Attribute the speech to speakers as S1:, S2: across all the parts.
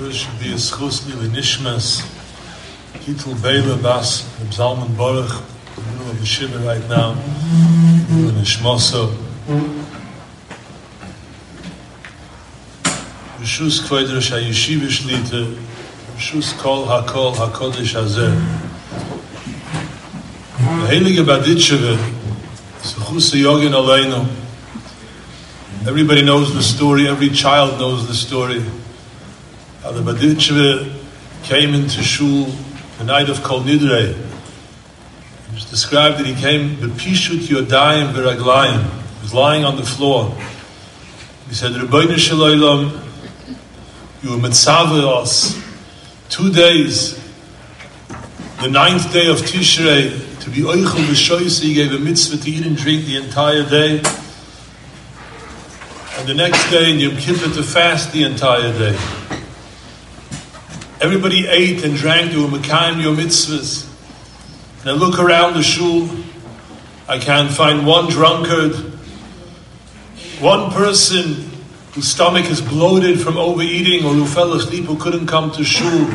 S1: durch die Schuss ihre Nishmas, Titel Bele Bas, im Salmen Borch, nur auf der Schiebe right now, nur in der Schmosse. Beschuss Kweidrisch ha-Yeshiva schlitte, Beschuss Kol ha-Kol ha-Kodesh ha-Zer. Der Heilige Baditschewe, Schuss Jogen Aleinu, Everybody knows the story, every child knows the story. How the Baditsheve came into Shul the night of Kol Nidre. It was described that he came, Bepishut Yodayim Viraglayim. He was lying on the floor. He said, Rebbeinu Shalom, you were mitzvah us two days, the ninth day of Tishrei, to be oichel v'shoyse, he gave a mitzvah to eat and drink the entire day. And the next day in Yom Kippur to fast the entire day. Everybody ate and drank to Mekayim your mitzvahs. And I look around the shul, I can't find one drunkard, one person whose stomach is bloated from overeating or who fell asleep who couldn't come to shul.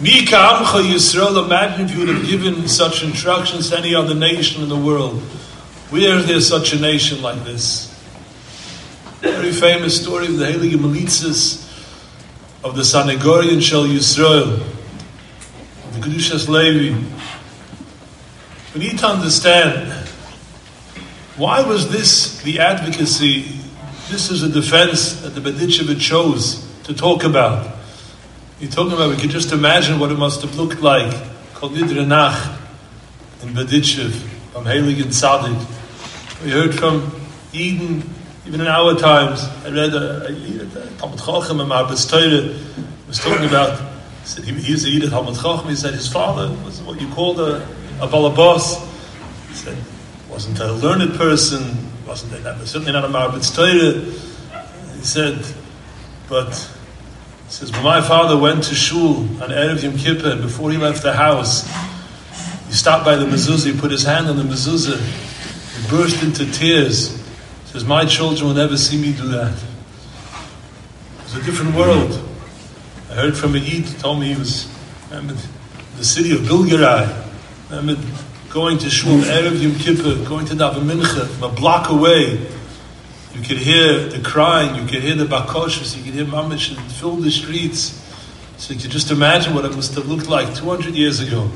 S1: Mika Amcha Yisrael, imagine if you would have given such instructions to any other nation in the world. Where is there such a nation like this? Very famous story of the Heilige Militzes of the Sanegorian Shel Yisrael, the Kedushas Levi. We need to understand why was this the advocacy? This is a defense that the Bedichevit chose to talk about. You're talking about, we can just imagine what it must have looked like. Kol Nidrenach in Bedichev, from Heilig and Tzaddik. We heard from Eden even in our times, I read a, Talmud Chochem and Marbis Torah was talking about, said he, to eat at Talmud Chochem, he said his father was what you called a, a balabas. He said, wasn't a learned person, wasn't a, certainly not a Marbis Torah. He said, but he says, when my father went to shul on Erev Yom Kippur, before he left the house, he stopped by the mezuzah, he put his hand on the mezuzah, he burst into tears, says, My children will never see me do that. It's a different world. I heard from a Yid, told me he was in the city of Bilgerai, going to Shul Erev Yom Kippur, going to Daven Mincha, a block away. You could hear the crying, you could hear the bakoshas, you could hear mamish and fill the streets. So you could just imagine what it must have looked like 200 years ago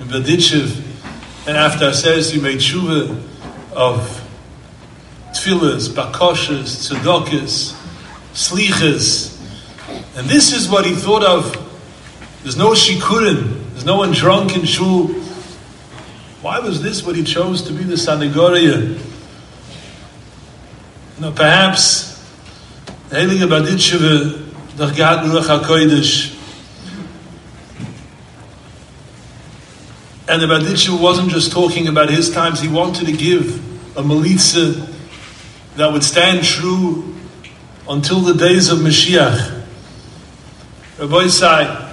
S1: in Berditchev. And after Aseres, you made tshuva of tefillahs, bakoshas, tzedakahs, slichas. And this is what he thought of. There's no shikurin. There's no one drunk in shul. Why was this what he chose to be the Sanagoria? Now perhaps the Heilige Baditsheva, the Gehad Ruach and the Baditsheva wasn't just talking about his times, he wanted to give a Melitza that would stand true until the days of Mashiach. Rabbi Sai,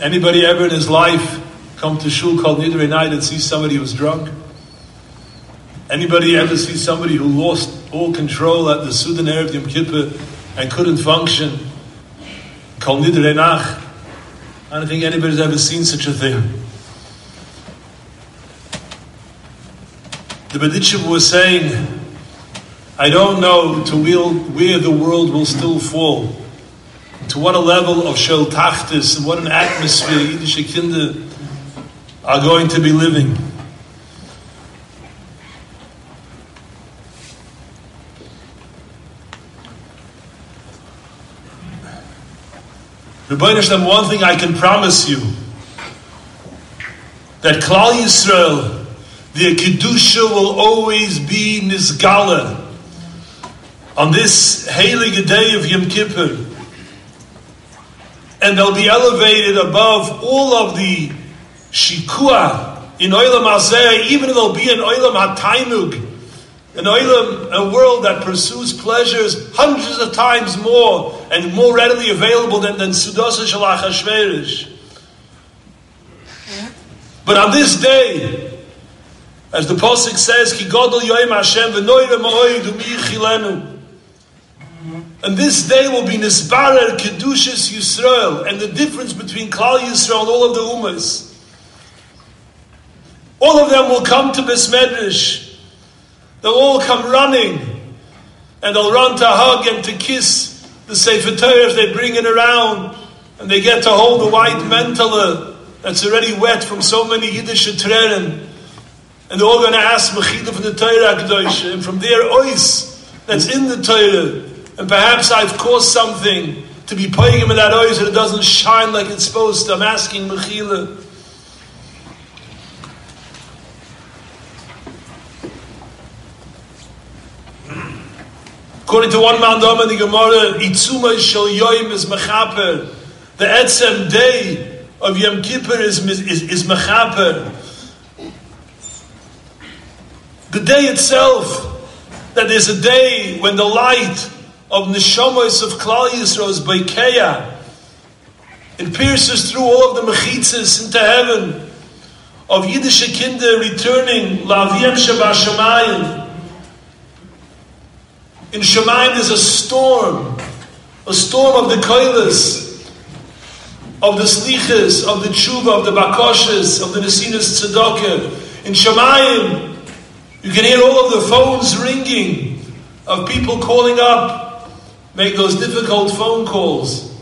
S1: anybody ever in his life come to shul called Nidre night and see somebody who's drunk? Anybody ever see somebody who lost all control at the Sudan Erev Yom Kippur and couldn't function? Called Nidre Nach. I don't think anybody's ever seen such a thing. The Baditchev was saying, I don't know to where the world will still fall. To what a level of shel and what an atmosphere Yiddish kinder are going to be living. Rebbeinu one thing I can promise you that Klal Yisrael, their kedusha will always be nisgala on this Heilige day of Yom Kippur. And they'll be elevated above all of the shikua in Oilam Hazeh, even if they'll be in Oilam HaTainug, an Oilam, a world that pursues pleasures hundreds of times more and more readily available than, than Sudasa Shalach HaShverish. But on this day, as the Pasuk says, Ki Godel Yoim Hashem v'noyre ma'oid u'mi And this day will be Nisbarer Kedushas Yisrael, and the difference between Klal Yisrael and all of the Umas. All of them will come to Besmedrish. They'll all come running, and they'll run to hug and to kiss the Sefer Torah they bring it around, and they get to hold the white mantala that's already wet from so many Yiddish Treren. And they're all going to ask Mechida from the Torah Kedosh, and from their ois that's in the Torah. And perhaps I've caused something to be putting him in that ois that it doesn't shine like it's supposed to. I'm asking Mechila. According to one man, in the Gemara, Itzuma Shel Yoim is Mechaper. The Etzem day of Yom Kippur is, is, is Mechaper. The day itself, that is a day when the light of Neshamos of Klal Yisrael is Beikeya. It pierces through all of the mechitzas into heaven of Yiddish kinder returning Laviem Shabbat In Shemayim there's a storm, a storm of the koilas, of the slichas, of the tshuva, of the bakoshes, of the nesinas tzedakah. In Shemayim, you can hear all of the phones ringing of people calling up, make those difficult phone calls.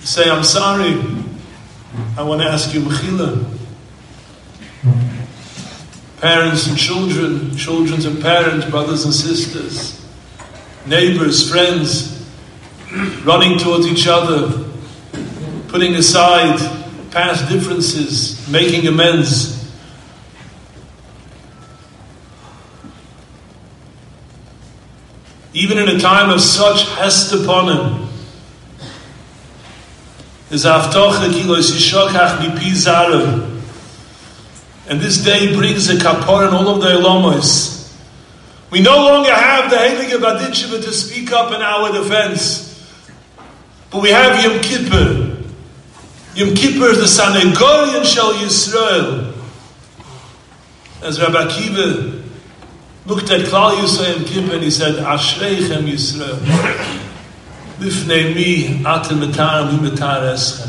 S1: Say, I'm sorry. I want to ask you, Mechila. Parents and children, children and parents, brothers and sisters, neighbors, friends, running towards each other, putting aside past differences, making amends. Even in a time of such hest upon him. And this day brings a kapor in all of the elomos. We no longer have the Heilige Baditshiva to speak up in our defense. But we have Yom Kippur. Yom Kippur is the Sanegorian Shel Yisrael. As Rabbi Akiva looked at Klal Yisrael and Kippur and he said, Ashreichem Yisrael. Bifnei mi atem metar mi metar eschem.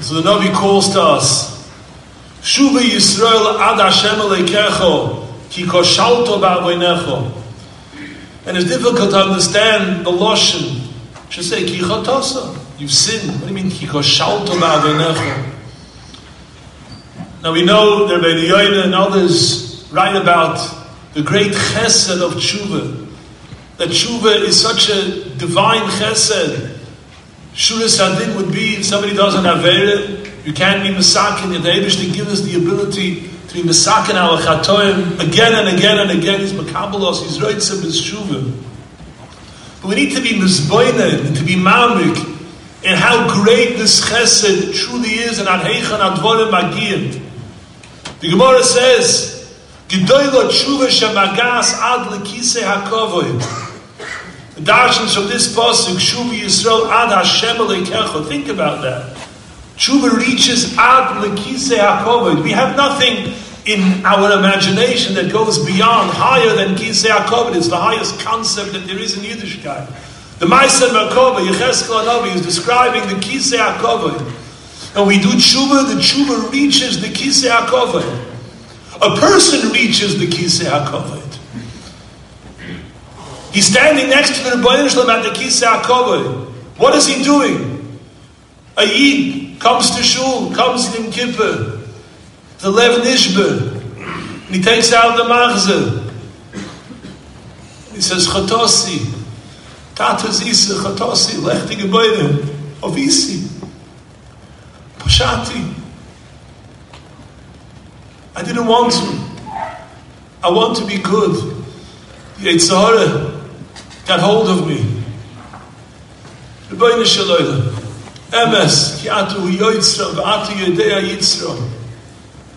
S1: So the Navi calls to us, Shuva Yisrael ad Hashem aleikecho, ki koshalto. And it's difficult to understand the Loshen. Should say, ki. You've sinned. What do you mean, ki koshalto ba'avoinecho? Now we know that Rabbi Yoina and others write about the great chesed of tshuva. That tshuva is such a divine chesed. Shura Sadin would be if somebody doesn't have Avera, you can't be Masakin, the Abish to give us the ability to be Masakin our Chatoim again and again and again. He's Makabalos, he's Reitzim, his Tshuva. But we need to be Mizboined and to be Mamik in how great this chesed truly is and Adheichan Advorim Magiyim. The Gemara says. The darshans from this pasuk, Tshuva Yisrael ad Hashem alekecho. Think about that. Tshuva reaches ad lekise hakovoy. We have nothing in our imagination that goes beyond, higher than kisei hakovoy. It's the highest concept that there is in Yiddishkeit. The Ma'aser Merkava, Yecheskel Anavi, is describing the kisei hakovoy. And we do tshuva, the tshuva reaches the kisei hakoved. A person reaches the kisei hakoved. He's standing next to the Rebbeinu Shalom at the kisei hakoved. What is he doing? A yid comes to shul, comes in Kippur, to Lev Nishba, and he takes out the machzeh. He says, Chatosi, Tata Zisa, Chatosi, Lechti Gebäude, Ovisi. Pashati. I didn't want to. I want to be good. The Eitzahara got hold of me. Rebbeinu Shalom. Emes, ki atu yoitzra, v'atu yodea yitzra.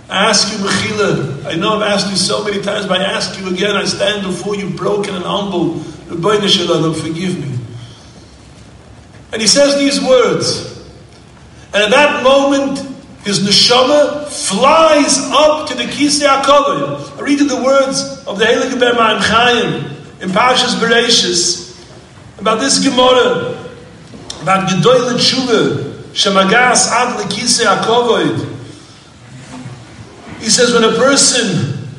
S1: I ask you, Mechila, I know I've asked you so many times, but I ask you again, I stand before you broken and humble. Rebbeinu Shalom, forgive me. And he says these words. And at that moment, his neshama flies up to the Kisei HaKavod. I read the words of the Heilige Ben Chaim in Parshas Bereshis about this Gemara, about Gedoyle Tshuva, Shemagas Ad Lekisei HaKavod. He says when a person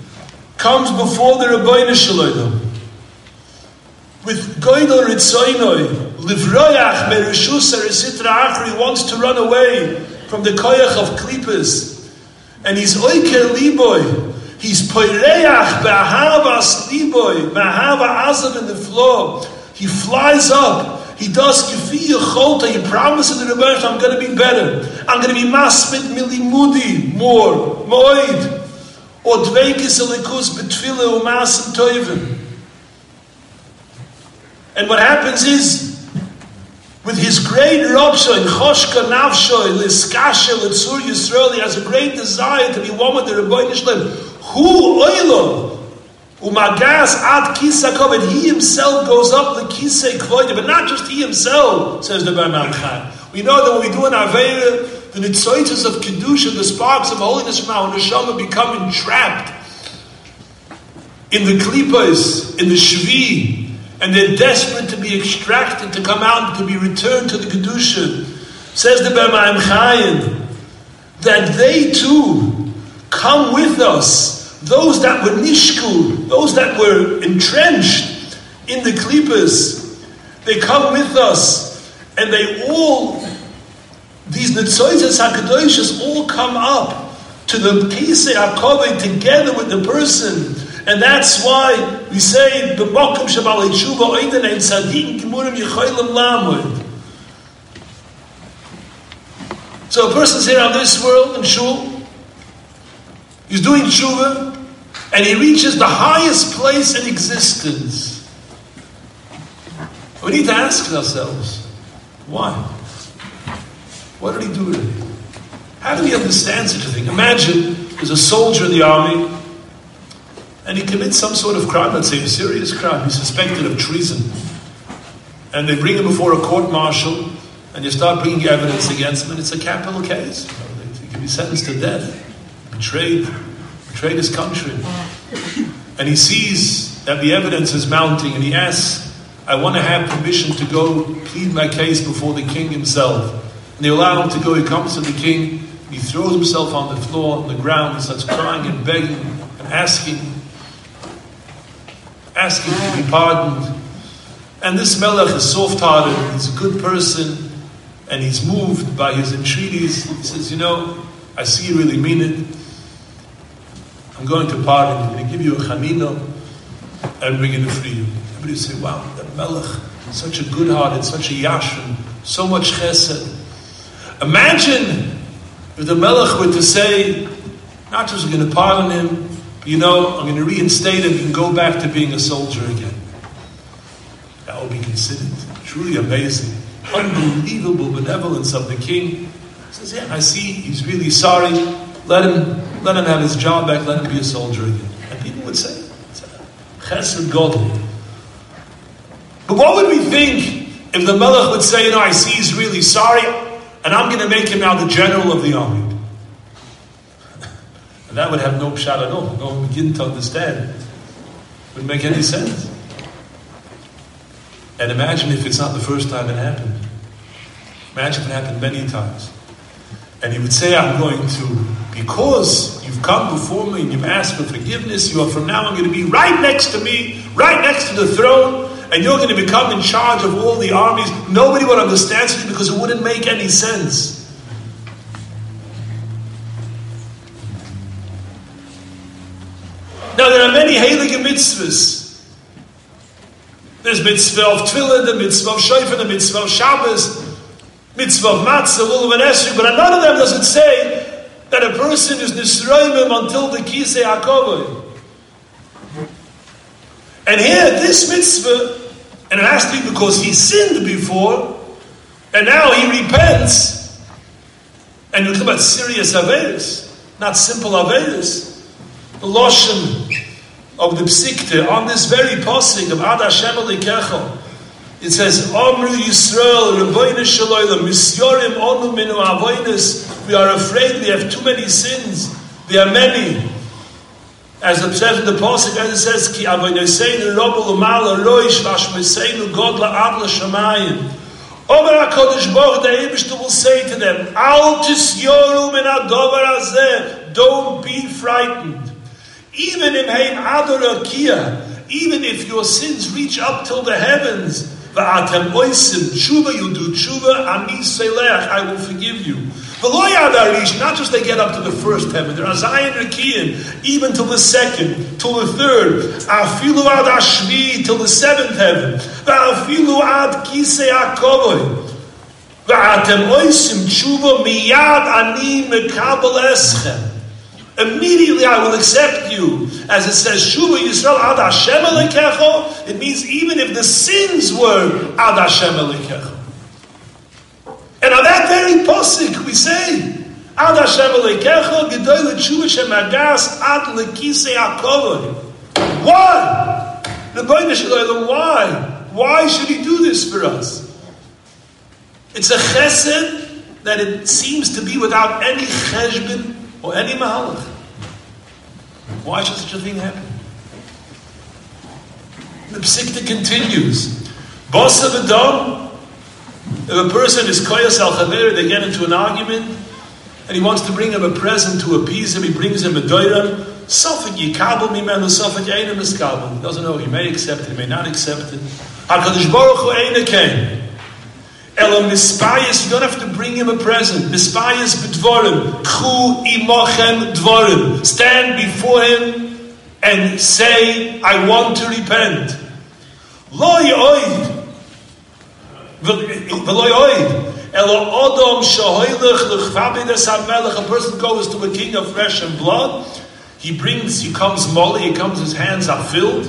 S1: comes before the Rabbeinu Shalom with Goydel Ritzoinoi, Livroyach Mereshus Eresitra Achri wants to run away from the Koyach of Klippas, and he's Oiker Liboy, he's Poireach Be'ahavas Liboy, Be'ahava Azav in the floor, he flies up, he does kifiya cholta. He promises the Rebbe, I'm going to be better. I'm going to be masmit milimudi more, moed. Or dveikis elikus betfile umasim toivim. And what happens is, with his great rabsha in choshka nafsho, liskasha, litzur Yisrael, he has a great desire to be one with the Rebbe Nishlev. Who oilo? Umagas ad kisa and he himself goes up the kisei kvoida, but not just he himself, says the Be'er Mayim Chaim. We know that when we do an Avera, the nitzoitas of Kedusha, the sparks of holiness from our neshama become entrapped in the klipas, in the shvi, and they're desperate to be extracted, to come out, to be returned to the Kedusha. Says the Be'er Mayim Chaim, that they too come with us those that were nishku, those that were entrenched in the klipas, they come with us, and they all, these netzoitas hakadoshas all come up to the kisei hakovei together with the person, and that's why we say the mokum shabalei tshuva oiden and tzadikim kimurim lamud. So a person's here on this world in shul, he's doing tshuva, and he reaches the highest place in existence. We need to ask ourselves, why? What did he do? How do we understand such a thing? Imagine there's a soldier in the army and he commits some sort of crime, let's say a serious crime. He's suspected of treason. And they bring him before a court martial and you start bringing evidence against him, and it's a capital case. He can be sentenced to death, betrayed, betrayed his country. And he sees that the evidence is mounting and he asks, I want to have permission to go plead my case before the king himself. And they allow him to go. He comes to the king, he throws himself on the floor, on the ground, and starts crying and begging and asking, asking to be pardoned. And this Melech is soft hearted, he's a good person, and he's moved by his entreaties. He says, You know, I see you really mean it. I'm going to pardon you. I'm going to give you a chanino and going to free you. Everybody say, wow, that melech, such a good hearted, such a yashim, so much chesed. Imagine if the melech were to say, not just going to pardon him, you know, I'm going to reinstate him and go back to being a soldier again. That will be considered truly amazing. Unbelievable benevolence of the king. He says, yeah, I see he's really sorry. Let him let him have his job back, let him be a soldier again. And people would say, Chesed Godel. But what would we think if the Melech would say, you know, I see he's really sorry, and I'm going to make him now the general of the army? That would have no shot at all, no begin to understand. Wouldn't make any sense. And imagine if it's not the first time it happened. Imagine if it happened many times. And he would say, I'm going to because you've come before me and you've asked for forgiveness, you are from now on going to be right next to me, right next to the throne, and you're going to become in charge of all the armies. Nobody would understand you because it wouldn't make any sense. Now there are many heilige mitzvahs. There's mitzvah of tefillah, the mitzvah of shofar, the mitzvah of Shabbos, mitzvah of matzah, lulav and esrog, but none of them does it say that a person is nisroimim until the kisei hakovoi. And here, this mitzvah, and it has to be because he sinned before, and now he repents, and you talk about serious averis, not simple averis. The loshon of the psikte on this very posik of Ad Hashem it says, Omru Yisrael, Rebbeinu Shalom, Misyorim Onu Minu Avoinis, We are afraid we have too many sins. There are many. As says in the Pasuk, as it says, Ki avodeseinu robu l'mal roish vashmeseinu god la'ad l'shamayim. Omer HaKadosh Baruch the Eibishter will say to them, Al tisyoru min adovar hazeh. Don't be frightened. Even in Heim Adorakia, even if your sins reach up till the heavens, Va'atem oisim tshuva, you do tshuva, ani selech, I will forgive you. The Loyadarish, not just they get up to the first heaven, they're Azayin Rekiyin, even till the second, till the third, Afilu ad Ashvi, till the seventh heaven, Afilu ad Kisei HaKovoy. Va'atem oisim tshuva miyad ani mekabel eschem. Immediately I will accept you. As it says, Shuva Yisrael ad Hashem Alekecho, it means even if the sins were ad Hashem Alekecho. And on that very posik we say, Ad Hashem Alekecho, Gedoy L'Tshuva Shem Agas, Ad L'Kisei HaKovod. Why? The Boine Shalom, why? Why should he do this for us? It's a chesed that it seems to be without any cheshbon or any mahalach. Why should such a thing happen? The psikta continues. Boss of a dog, if a person is koyas al they get into an argument, and he wants to bring him a present to appease him, he brings him a doiram, Suffolk yikabel mimenu, Suffolk einim iskabel. He doesn't know, he may accept it, he may not accept it. HaKadosh Baruch Hu. Elam mispayas, you don't have to bring him a present. Mispayas b'dvorim. Chu imochem dvorim. Stand before him and say, I want to repent. Lo yoid. V'lo yoid. Ela odom shahoylech l'chvabidas ha-melech. A person goes to a king of flesh and blood. He brings, he comes molly, he comes, his hands are filled.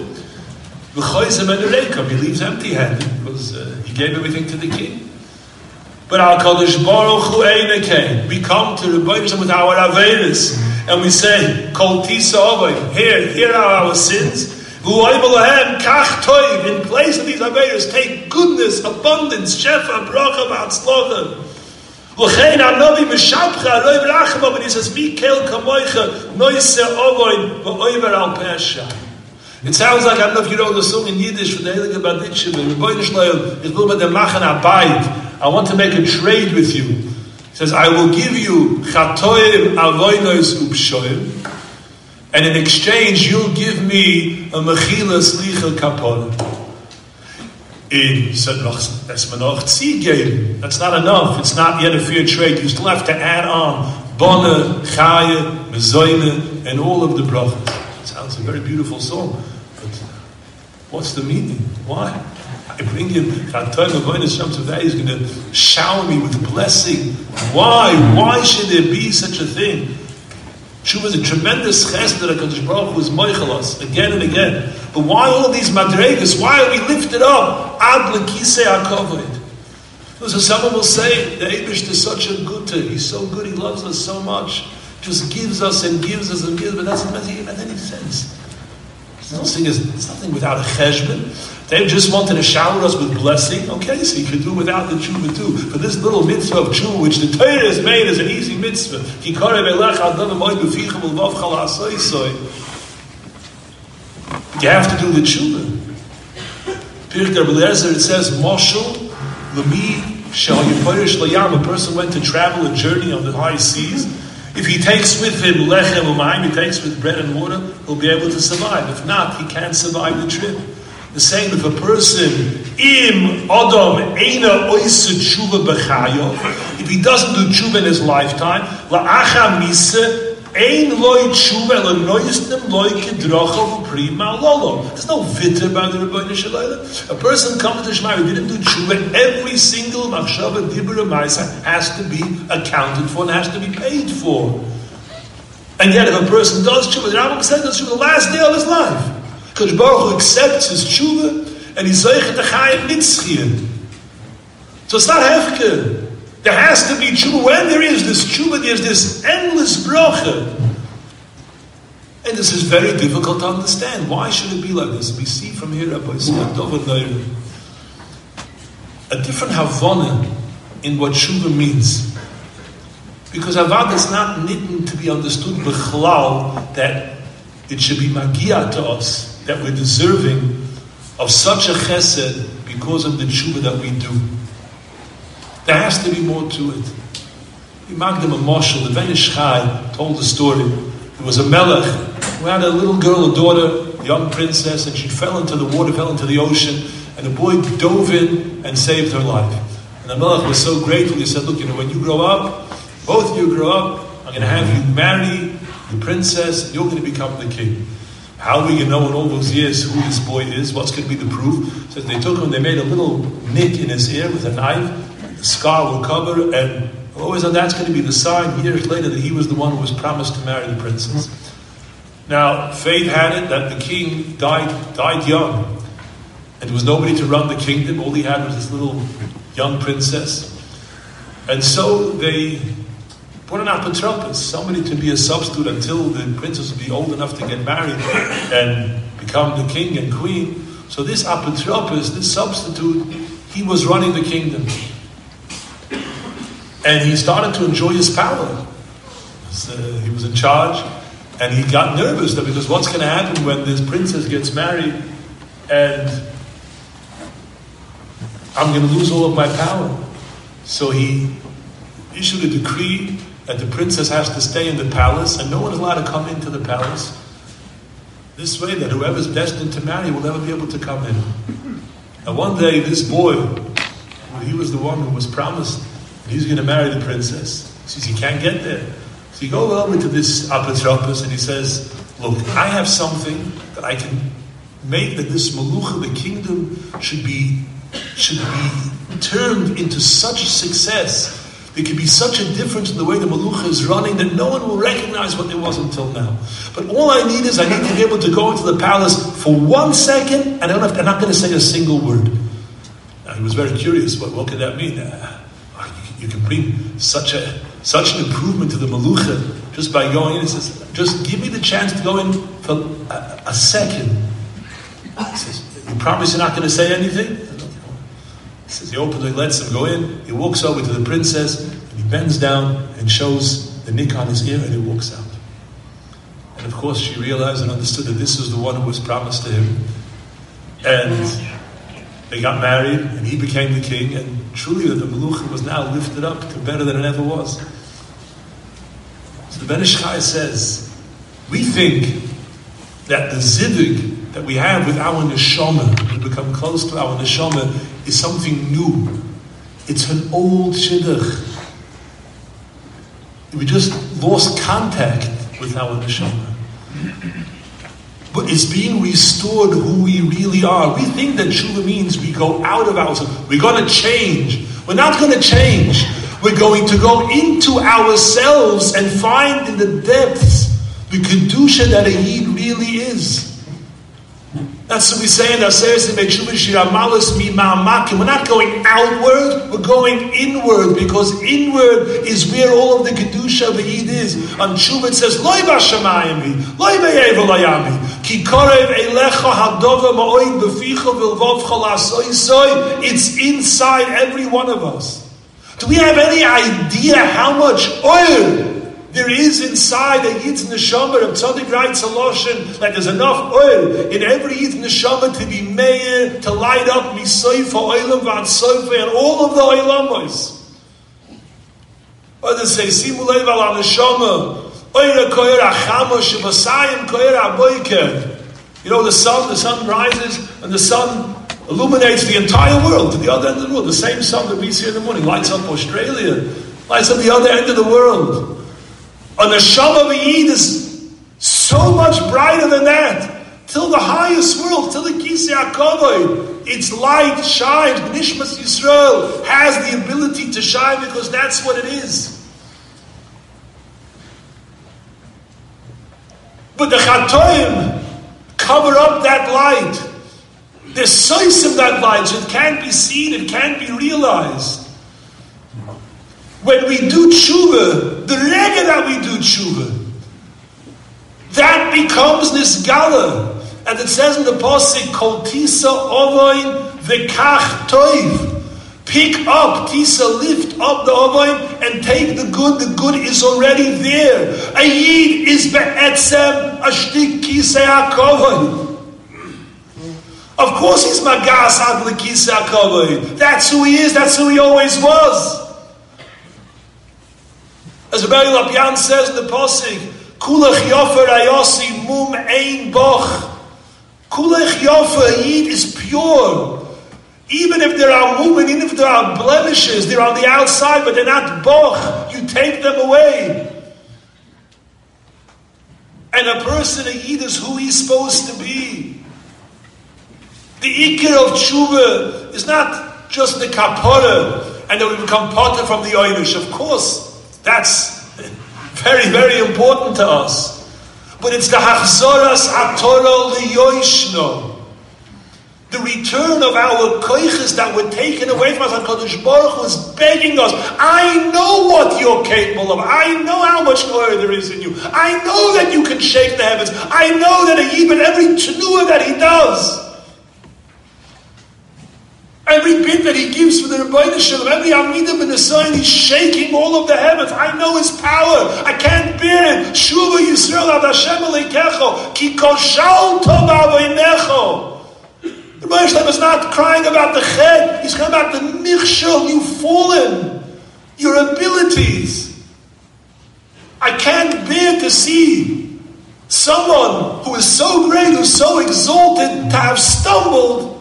S1: He leaves empty-handed because uh, he gave everything to the king. But our Kodesh Baruch Hu we come to the Rebbeinu with our Averis, and we say, Kol Tisa here, here are our sins. In place of these Averis, take goodness, abundance, Shefa, Bracha, Vatzlocha. L'chein ha'novi m'shabcha, loiv rachama, but he says, Mikel kamoicha, noise ovoin, v'oiver al pesha. It sounds like, I don't know if you know the song in Yiddish, for the Heilige Baditche, but Rebbeinu Shloim, is will be the Machen Abayit, I want to make a trade with you. He says, I will give you chatoim avoinos upshoim, and in exchange you'll give me a mechila slicha kapon. In that's That's not enough. It's not yet a fair trade. You still have to add on bona, chaya, mezoine, and all of the brachas. Sounds a very beautiful song, what's the meaning? Why? I bring him, Chatoim Avodah Shem today is going to shower me with blessing. Why? Why should there be such a thing? Shuv is a tremendous chesed that HaKadosh Baruch Hu is moichel again and again. But why all these madregas? Why are we lifted up? Ad lekise akovid. So someone will say, the Abish is such a good to, he's so good, he loves us so much. Just gives us and gives us and gives, but that's not making any sense. It's nothing, it's nothing without a cheshbon. They just wanted to shower us with blessing. Okay, so you could do without the tshuva too. For this little mitzvah of tshuva, which the Torah has made as an easy mitzvah. You have to do the tshuva. Pirkei Eliezer, it says, Moshel, Lemi, Shal Yiporish Layam. A person went to travel a journey on the high seas. If he takes with him lechem umayim, he takes with bread and water, he'll be able to survive. If not, he can't survive the trip. The same if a person im adam eina oisa tshuva b'chayo, if he doesn't do tshuva in his lifetime, la'acha misa ein loy tshuva el noistem loy kedrocha v'prima lolo. There's no vita about the Rebbeinu Shalayla. A person comes to Shema who didn't do tshuva, every single machshava dibur ma'isa has to be accounted for and has to be paid for. And yet if a person does tshuva, the Rambam said tshuva the last day of his life. Because Baruch Hu accepts his tshuva and he's zeichen to chayim nitzchiyah. So it's not hefke. There has to be tshuva. When there is this tshuva, there's this endless bracha. And this is very difficult to understand. Why should it be like this? We see from here, Rabbi a different havana in what tshuva means. Because Avad is not knitting to be understood b'chlal that it should be magia to us, that we're deserving of such a chesed because of the tshuva that we do. There has to be more to it. Magdim a Moshel, the Ben Ish Chai told the story. There was a melech who had a little girl, a daughter, a young princess, and she fell into the water, fell into the ocean, and a boy dove in and saved her life. And the melech was so grateful, he said, look, you know, when you grow up, both of you grow up, I'm going to have you marry the princess, and you're going to become the king. How are we going to know in all those years who this boy is? What's going to be the proof? So they took him, they made a little nick in his ear with a knife, the scar will cover, and always oh, that's going to be the sign years later that he was the one who was promised to marry the princess. Now, fate had it that the king died, died young, and there was nobody to run the kingdom. All he had was this little young princess. And so they Put an apotropos, somebody to be a substitute until the princess will be old enough to get married and become the king and queen. So this apotropos, this substitute, he was running the kingdom. And he started to enjoy his power. So he was in charge, and he got nervous because what's going to happen when this princess gets married and I'm going to lose all of my power. So he issued a decree that the princess has to stay in the palace and no one is allowed to come into the palace. This way, that whoever's destined to marry will never be able to come in. And one day, this boy, he was the one who was promised he's going to marry the princess. He says he can't get there. So he goes over to this apotropos and he says, Look, I have something that I can make that this malucha, the kingdom, should be should be turned into such success there could be such a difference in the way the Malucha is running that no one will recognize what it was until now. But all I need is I need to be able to go into the palace for one second and I don't have to, I'm not going to say a single word. Now, he was very curious, but what could that mean? Uh, you can bring such a such an improvement to the Malucha just by going in. He says, just give me the chance to go in for a, a second. He says, you promise you're not going to say anything? He says he opens, he lets him go in, he walks over to the princess, and he bends down and shows the nick on his ear, and he walks out. And of course, she realized and understood that this is the one who was promised to him. And they got married, and he became the king, and truly the Melucha was now lifted up to better than it ever was. So the Ben Ish Chai says, we think that the ziddig that we have with our neshama, we become close to our neshama, is something new. It's an old shidduch. We just lost contact with our neshama. But it's being restored who we really are. We think that tshuva means we go out of ourselves. We're going to change. We're not going to change. We're going to go into ourselves and find in the depths the kedusha that a yid really is. That's what we say in our Aseres We're not going outward, we're going inward because inward is where all of the Kedusha of the Yid is. On Tshuva it says, Loi b'shamayim Loi b'yev l'yami, ki korev elecha hadova ma'oid b'ficha v'lvov chalasoy It's inside every one of us. Do we have any idea how much oil there is inside a Yid's neshama, Reb Tzaddik writes a lotion, that there's enough oil in every Yid's neshama to be mayor, to light up misoifa, oilam v'atsoifa, and all of the oilamos. Others say, simu leiv neshama, oira koyer achama, shevasayim koyer aboiker. You know, the sun, the sun rises, and the sun illuminates the entire world to the other end of the world. The same sun that we see in the morning lights up Australia, lights up the other end of the world. A neshama of Yid is so much brighter than that. Till the highest world, till the Kisei HaKavod, its light shines. Nishmas Yisrael has the ability to shine because that's what it is. But the Chatoim cover up that light. The size of that light, it can't be seen, it can't be realized. When we do tshuva, the rega that we do tshuva, that becomes nisgala. And it says in the Pasuk, Kol tisa ovoin v'kach toiv. Pick up, Tisa, lift up the Avoim and take the good. The good is already there. A Yid is be'etzem ashtik kisei hakovoi. Of course he's magas ad lekisei hakovoi. That's who he is. That's who he always was. As Rabbi Lapian says in the Pasik, Kulach yofer ayosi mum ein boch. Kulach yofer, Yid is pure. Even if there are women, even if there are blemishes, they're on the outside, but they're not boch. You take them away. And a person, a yid, is who he's supposed to be. The ikir of tshuva is not just the kapara, and that we become potter from the oinish. Of course, that's very, very important to us. But it's the hachzoras atoro liyoishno the return of our koiches that were taken away from us, and Kadosh Baruch was begging us, I know what you're capable of. I know how much glory there is in you. I know that you can shake the heavens. I know that even every tenua that he does, every bit that he gives for the Rebbeinu Shalom, every Amidah ben sign, he's shaking all of the heavens. I know his power. I can't bear it. Shuva Yisrael ad Hashem aleikecho, ki koshal tov the Moshe is not crying about the ched, he's crying about the michshel, you've fallen, your abilities. I can't bear to see someone who is so great, who's so exalted, to have stumbled,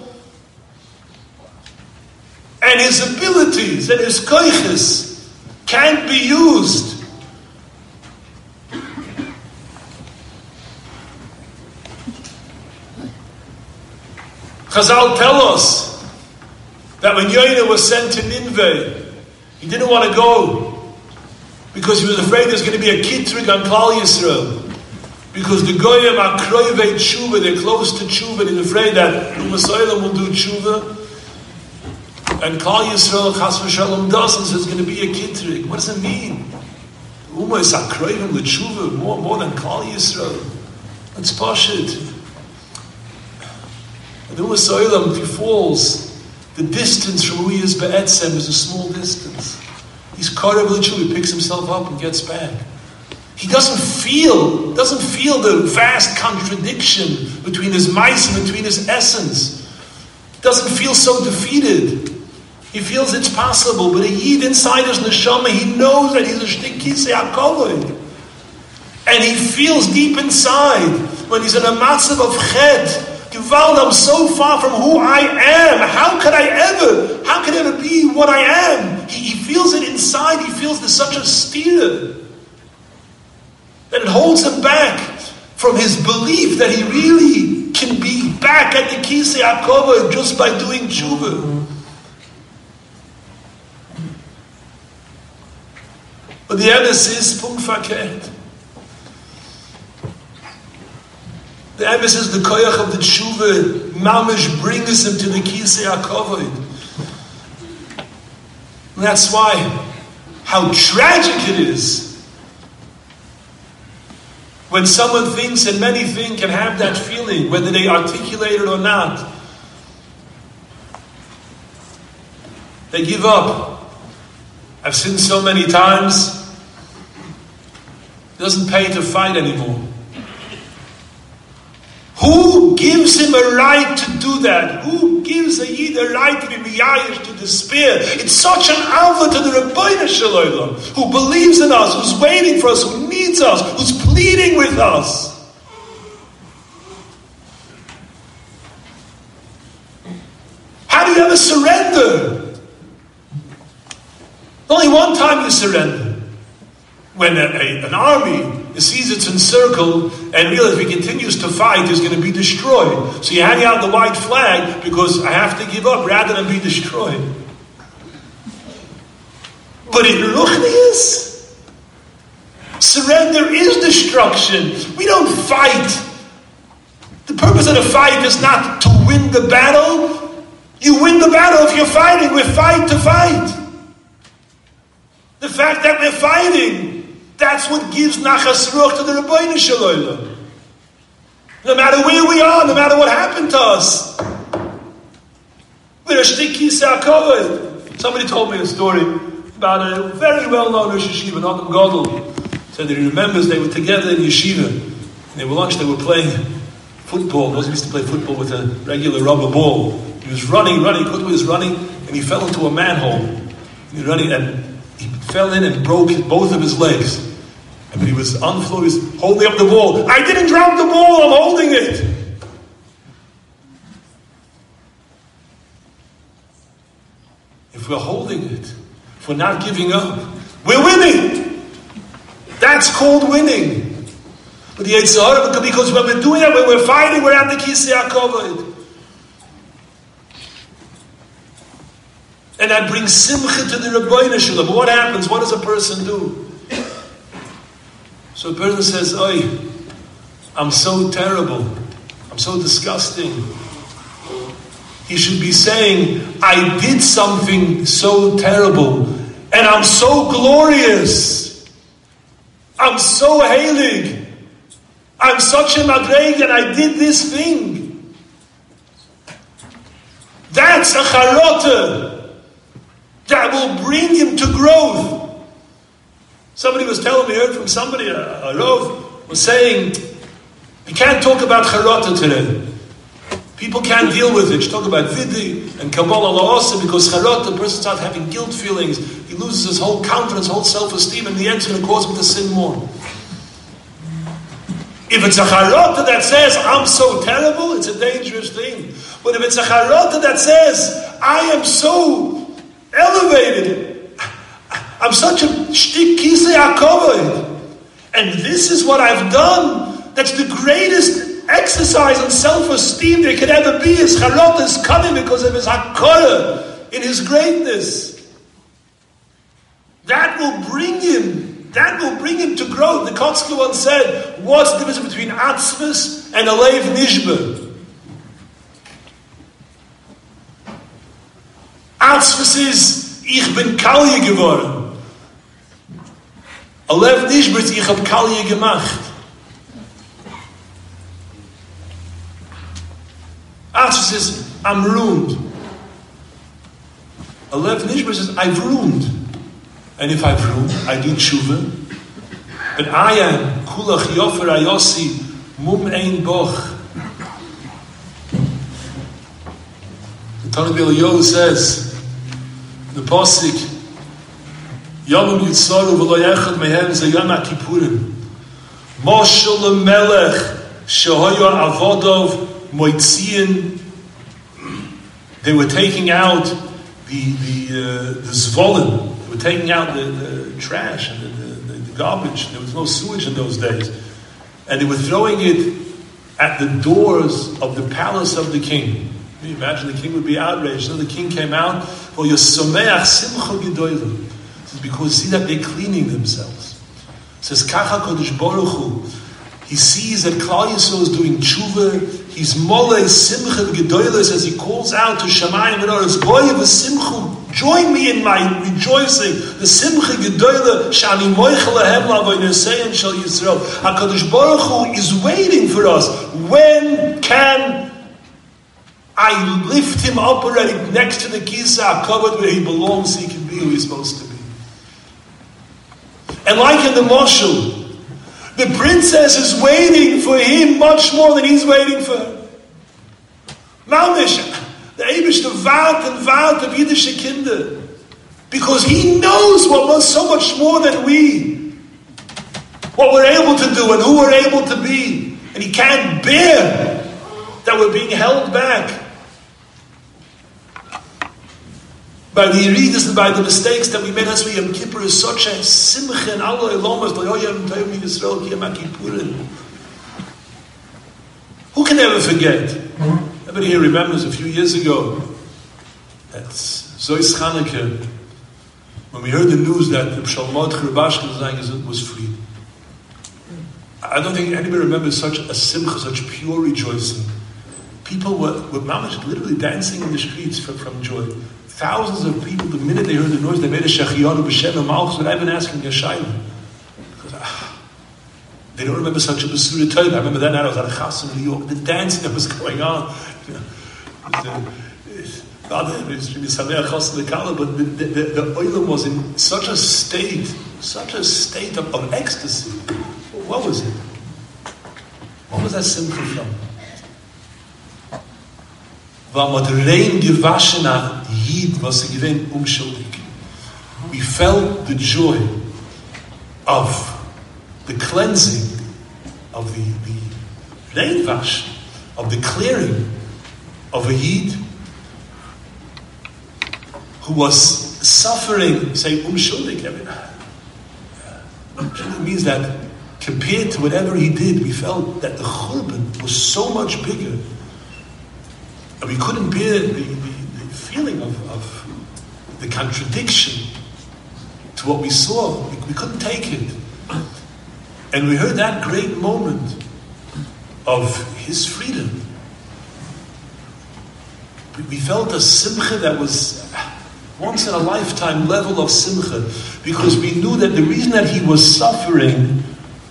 S1: and his abilities and his koiches can't be used Chazal tell us that when Yoina was sent to Nineveh, he didn't want to go because he was afraid there's going to be a kitrig on Klal Yisrael. Because the Goyim are kroivei tshuva, they're close to tshuva, and he's afraid that Umasaylam will do tshuva. And Klal Yisrael, Chas v'shalom, doesn't, so there's going to be a kitrig. What does it mean? Uma is akroivim l'tshuva, more, more than Klal Yisrael. Let's push it. And The Umasoilam, if he falls, the distance from who he is Be'etzem is a small distance. He's caught the tree, he picks himself up and gets back. He doesn't feel, doesn't feel the vast contradiction between his mice and between his essence. Doesn't feel so defeated. He feels it's possible, but a yid inside his neshama, he knows that he's a shtikise akovoid. And he feels deep inside when he's in a massive of chet, Gewalt, I'm so far from who I am. How could I ever, how could I ever be what I am? He, he feels it inside. He feels there's such a steer that it holds him back from his belief that he really can be back at the Kisei Akova just by doing tshuva. But the emphasis er, is punkt verkehrt. The emphasis, the koyach of the tshuva, mamish brings him to the kisei akovoid. That's why, how tragic it is when someone thinks, and many think, can have that feeling, whether they articulate it or not. They give up. I've seen so many times. It doesn't pay to fight anymore. Who gives him a right to do that? Who gives a Yid a right to be miyayish, to despair? It's such an alpha to the Rabbeinu Shalom, who believes in us, who's waiting for us, who needs us, who's pleading with us. How do you ever surrender? Only one time you surrender. When a, a, an army sees it's encircled and realizes if he continues to fight, he's going to be destroyed. So you hang out the white flag because I have to give up rather than be destroyed. But in Ruchnius, surrender is destruction. We don't fight. The purpose of the fight is not to win the battle. You win the battle if you're fighting. We're fight to fight. The fact that we're fighting that's what gives nachas ruach to the Rabbeinu Shalom. No matter where we are, no matter what happened to us, we're a sa'akovid. Somebody told me a story about a very well-known Rosh Yeshiva, Adam Godel. Said that he remembers they were together in yeshiva. And they were lunch, they were playing football. Those used to play football with a regular rubber ball. He was running, running, Kutwa was running, and he fell into a manhole. He was running, and he fell in and broke both of his legs. And when he was on the floor, he was holding up the ball. I didn't drop the ball, I'm holding it. If we're holding it, if we're not giving up, we're winning. That's called winning. But the because when we're doing that, when we're fighting, we're at the Kisei HaKovod. And that brings simcha to the Rabbeinu Shalom. What happens? What does a person do? So a person says, Oi, I'm so terrible. I'm so disgusting. He should be saying, I did something so terrible, and I'm so glorious. I'm so heilig. I'm such a madreg, and I did this thing. That's a charota that will bring him to growth. Somebody was telling me, heard from somebody, a, a Rov, was saying, you can't talk about charota today. People can't deal with it. You talk about vidi and Kabbalah la'asa because charot, the person starts having guilt feelings. He loses his whole confidence, whole self-esteem, and the end is going to cause him to sin more. If it's a charota that says, I'm so terrible, it's a dangerous thing. But if it's a charota that says, I am so elevated, I'm such a shtik kisei and this is what I've done, that's the greatest exercise and self-esteem there could ever be. His charot is coming because of his hakara in his greatness. That will bring him, that will bring him to growth. The Kotzker once said, what's the difference between atzvus and a leiv nishba? Atzvus is, ich bin kalje geworden. A leiv nishba is, ich hab kalje gemacht. Asher says, I'm ruined. Alev Nishma says, I've ruined. And if I've ruined, I do tshuva. But I am kulach yofer ayosi mum ein boch. Tanakh Eliyahu says, the Pasik, Yom Yitzaru v'lo yechad mehem ze Yom HaKippurim. Moshel melech shehoyo avodov Moitzian, they were taking out the the uh, the zvolin. They were taking out the, the trash and the, the, the, garbage. There was no sewage in those days, and they were throwing it at the doors of the palace of the king. Can you imagine the king would be outraged. So the king came out. Oh, well, Yosomeach simcha gedolim. This because see that they're cleaning themselves. Says Kacha Kodesh Baruch Hu. He sees that Klal Yisrael is doing tshuva He's mole simcha gedoyles as he calls out to Shemayim and of a simcha, join me in my rejoicing. The simcha gedoyle shani moichel ahem lavoynesein shel Yisrael. HaKadosh Baruch Hu is waiting for us. When can I lift him up already next to the Kisei HaKoved where he belongs, he can be who he's supposed to be. And like in the Moshul, the princess is waiting for him much more than he's waiting for her. Malmish, the Abish, the Vat and Vat of Yiddish Kinder. Because he knows what was so much more than we. What we're able to do and who we're able to be. And he can't bear that we're being held back. By the Yeridus and by the mistakes that we made as we Yom Kippur is such a simcha and Allah Elomas Loyoyam Toyim Yisrael Kiyam Kippurim. Who can ever forget? Hmm? Everybody here remembers a few years ago at Zois Chanukah when we heard the news that the Shalmot Rubashkin was freed. I don't think anybody remembers such a simcha, such pure rejoicing. People were, were literally dancing in the streets from, from joy. Thousands of people, the minute they heard the noise, they made a shechiyonu b'shem and malchus without even asking a shayla. Because ah, they don't remember such a Basura Torah. I remember that night I was at a chas in New York, the dancing that was going on. You know, the, but the, the, the, the oil was in such a state, such a state of, of ecstasy. What was it? What was that simcha from? War mit rein gewaschener Jid, was sie gewinnt, unschuldig. Umm we felt the joy of the cleansing of the, the reinwash, of the clearing of a Yid who was suffering, say, umschuldig. It means that compared to whatever he did, we felt that the churban was so much bigger. And we couldn't bear the feeling of, of, the contradiction to what we saw. We, we couldn't take it. And we heard that great moment of his freedom. We felt a simcha that was once in a lifetime level of simcha because we knew that the reason that he was suffering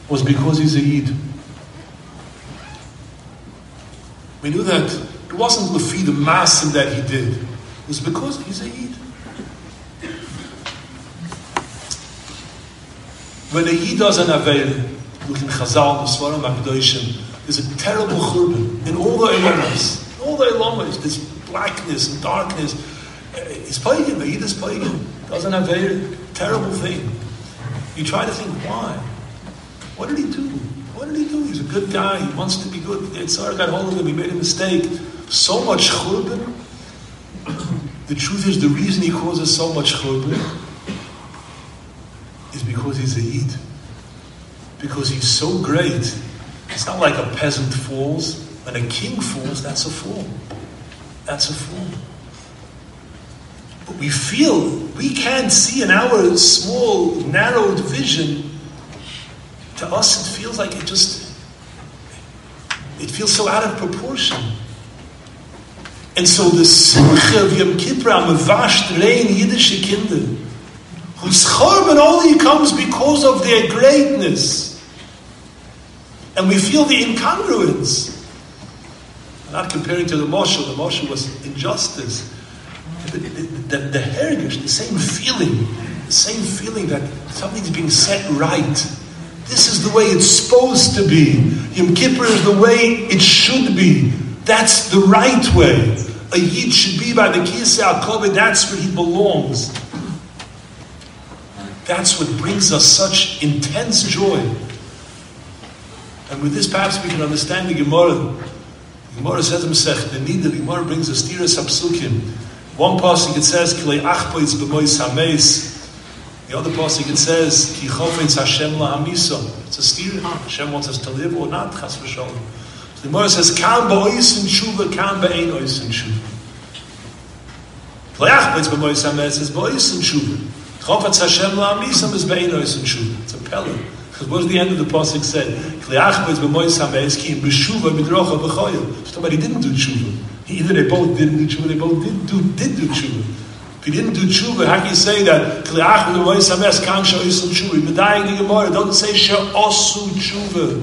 S1: was because he's a Yid. We knew that it wasn't Lafi the massive that he did, was because he's a Yid. When a Yid does an Aveil, look in Chazal, the Svarim Akdoshim, there's a terrible churban in all the Elamas, all the Elamas, there's blackness and darkness. It's pagan, the Yid is pagan, does an Aveil, terrible thing. You try to think, why? What did he do? What did he do? He's a good guy. He wants to be good. Yitzhar got hold of him. He made a mistake. So much churban. The truth is, the reason he causes so much churban is because he's a Yid. Because he's so great. It's not like a peasant falls. When a king falls, that's a fall. That's a fall. But we feel, we can't see in our small, narrowed vision to us it feels like it just it feels so out of proportion. And so the simcha of Yom Kippur am vashed rein Yiddische Kinder, whose chorban only comes because of their greatness. And we feel the incongruence. not comparing to the Moshe, the Moshe was injustice. The, the, the, the hergish, the same feeling, the same feeling that something's being set right this is the way it's supposed to be. Yom Kippur is the way it should be. That's the right way. A Yid should be by the Kisei HaKoved, that's where he belongs. That's what brings us such intense joy. And with this, perhaps we can understand the Gemara. The Gemara says himself, the need the Gemara brings us tiras hapsukim. One passage it says, Kilei achpoitz b'mois hameis, the other passage it says, Ki chofetz Hashem la'amiso. It's a steer. Hashem wants us to live or not, chas v'sholem. The Gemara says, Kam ba'ois in tshuva, kam ba'ein ois in tshuva. V'leach b'etz b'mois hamed says, ba'ois in tshuva. Chofetz Hashem la'amiso is ba'ein ois in tshuva. It's a pella. Because what does the end of the passage say? V'leach b'etz b'mois hamed ki in b'shuva midrocha b'choyel. So somebody didn't do tshuva. Either they both didn't do tshuva, they both did do, did do tshuva. If you didn't do tshuva, how can you say that? Kliach the voice hames kan shoyis tshuva. Medaying the Gemara don't say she'osu tshuva.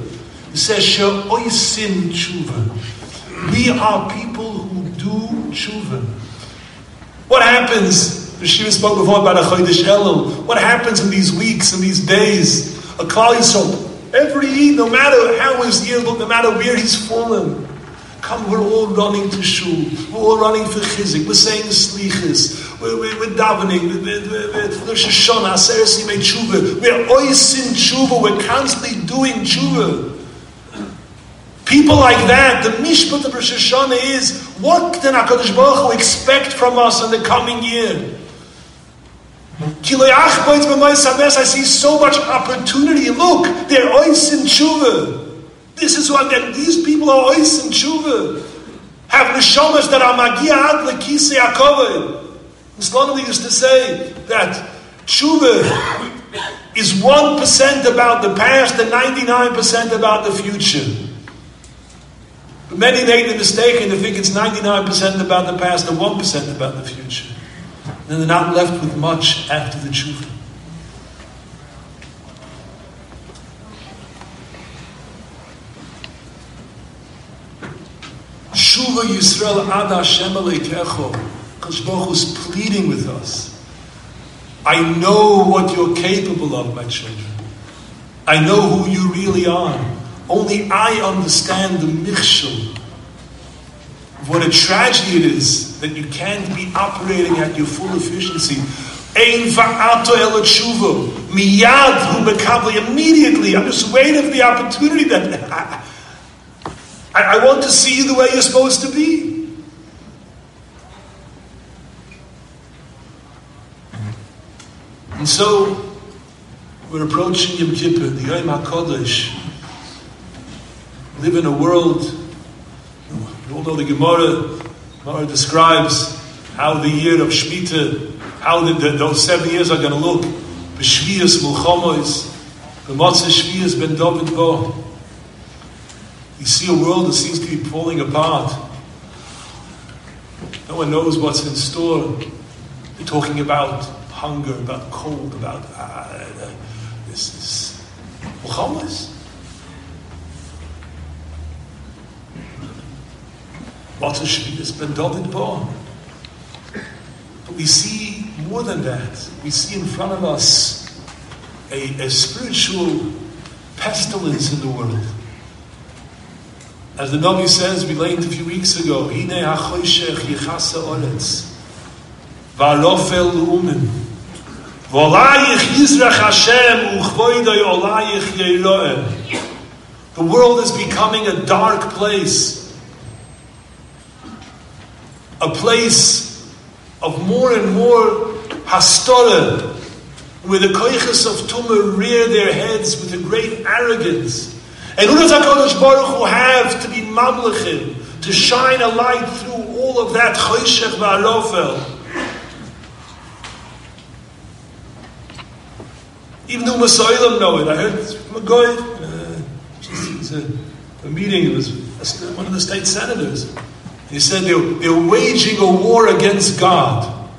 S1: It says she'oisin tshuva. We are people who do tshuva. What happens? The Shiva spoke before about a Chodesh Elul. What happens in these weeks and these days? A Klal every Eid, no matter how his year look, no matter where he's fallen, come, we're all running to shul. We're all running for chizik. We're saying slichas we're, we're, we're davening, we're Aseres Tshuva, we're oisin tshuva, we're constantly doing tshuva. People like that, the mishpat of Rosh Hashanah is, what can HaKadosh Baruch Hu expect from us in the coming year? I see so much opportunity. Look, they're oisin tshuva. This is what, and these people are oisin tshuva. Have neshamas that are magia ad lekisei akoved. Slowly used to say that tshuva is 1% about the past and 99% about the future. Many make the mistake and they think it's 99% about the past and 1% about the future. Then they're not left with much after the tshuva. Tshuva Yisrael Ad Hashem Aleikecho Baruch is pleading with us. I know what you're capable of, my children. I know who you really are. Only I understand the michshel what a tragedy it is that you can't be operating at your full efficiency. Immediately. I'm just waiting for the opportunity that I, I, I want to see you the way you're supposed to be. And so, we're approaching Yom Kippur, the Yom HaKodesh. Live in a world, you all know the Gemara, Gemara describes how the year of Shemitah, how the, the, those seven years are going to look. B'shviyas mulchamos, b'motzah shviyas ben David bo. You see a world that seems to be falling apart. No one knows what's in store. They're talking about hunger, about cold, about uh, this is Muhammad. Ben David Bo. But we see more than that. We see in front of us a, a spiritual pestilence in the world. As the Navi says, we learned a few weeks ago, Hine ha-choshech yichasa va'rofel v'olayich yizrach Hashem, olayich. The world is becoming a dark place. A place of more and more hastorah, where the koiches of Tumah rear their heads with a great arrogance. And who does HaKadosh Baruch Hu have to be mamlechim, to shine a light through all of that choshech va'arofel? Even though Masailam know it, I heard from a guy, uh, it's a, a meeting, it was one of the state senators. He said they're, they're waging a war against God.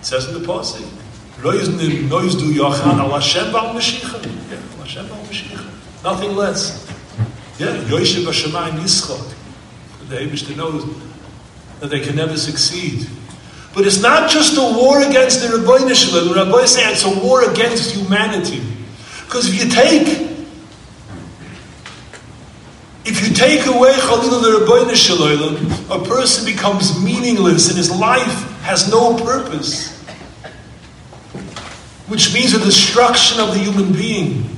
S1: It says in the Pasuk, Nothing less. Yeah, Yosef Hashemayim Yischok. The Abishter knows that they can never succeed. But it's not just a war against the Rabbi Shalom. The Rabbi say it's a war against humanity. Because if you take if you take away Chalil the a person becomes meaningless and his life has no purpose. Which means the destruction of the human being.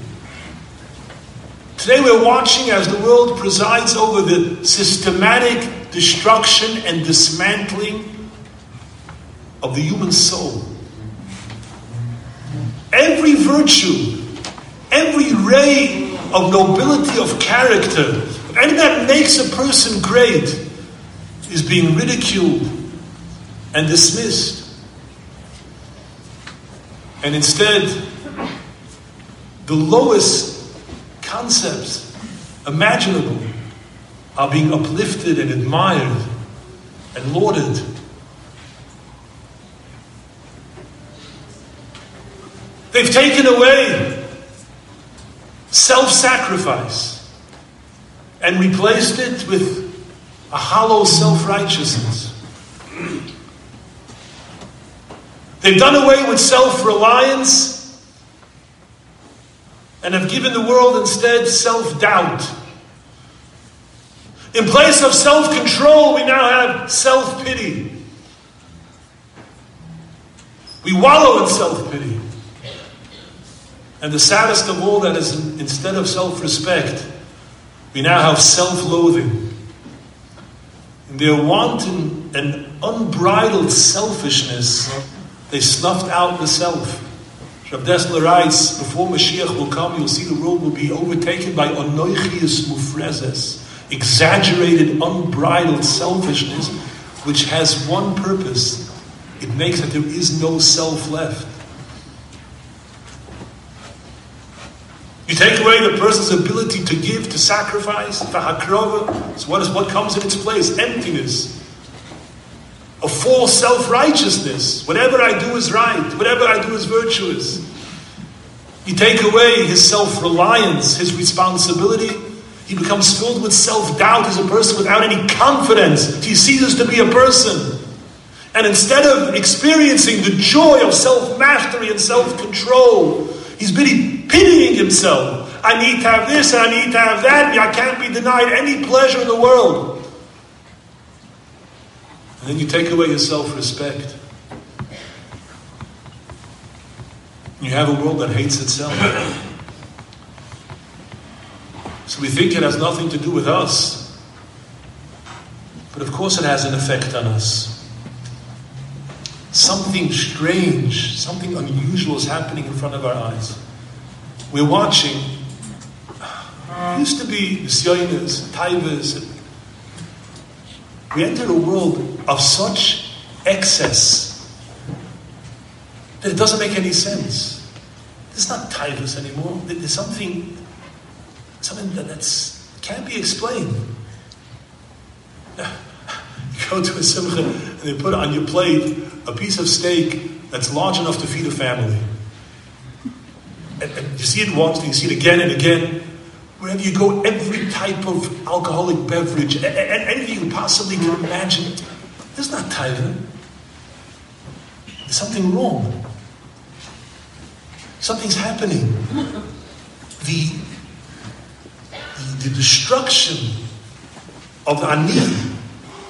S1: Today we're watching as the world presides over the systematic destruction and dismantling of the human soul. Every virtue, every ray of nobility of character, anything that makes a person great, is being ridiculed and dismissed. And instead, the lowest concepts imaginable are being uplifted and admired and lauded. They've taken away self sacrifice and replaced it with a hollow self righteousness. They've done away with self reliance and have given the world instead self doubt. In place of self control, we now have self pity. We wallow in self pity. And the saddest of all that is instead of self respect, we now have self loathing. In their wanton and unbridled selfishness, they snuffed out the self. Rav Dessler writes, before Mashiach will come, you'll see the world will be overtaken by anoichius mufrezes, exaggerated, unbridled selfishness, which has one purpose. It makes that there is no self left. You take away the person's ability to give, to sacrifice, to hakrova. So what is what comes in its place? Emptiness a false self righteousness. Whatever I do is right, whatever I do is virtuous. You take away his self reliance, his responsibility. He becomes filled with self doubt as a person without any confidence. He ceases to be a person. And instead of experiencing the joy of self mastery and self control, he's busy pitying himself. I need to have this I need to have that. I can't be denied any pleasure in the world. And then you take away your self respect. You have a world that hates itself. So we think it has nothing to do with us. But of course, it has an effect on us. Something strange, something unusual is happening in front of our eyes. We're watching. It used to be Nisyonas, Taivas. We entered a world of such excess that it doesn't make any sense. It's not Taivas anymore. There's something, something that that's, can't be explained. You go to a simcha and they put it on your plate a piece of steak that's large enough to feed a family. And, and you see it once, and you see it again and again. Wherever you go, every type of alcoholic beverage, anything you possibly can imagine, there's not taiva. There's something wrong. Something's happening. The, the, the destruction of ani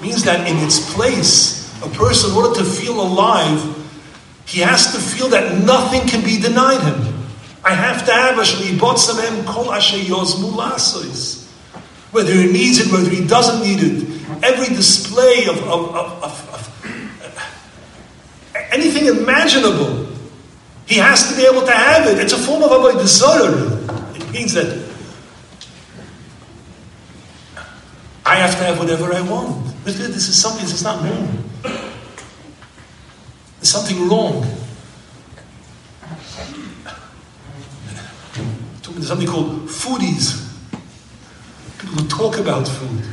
S1: means that in its place, a person, in order to feel alive, he has to feel that nothing can be denied him. I have to have a kol Whether he needs it, whether he doesn't need it. Every display of, of, of, of uh, anything imaginable, he has to be able to have it. It's a form of avodah It means that I have to have whatever I want. This is something, that's not normal. There's something wrong. There's something called foodies. People who talk about food,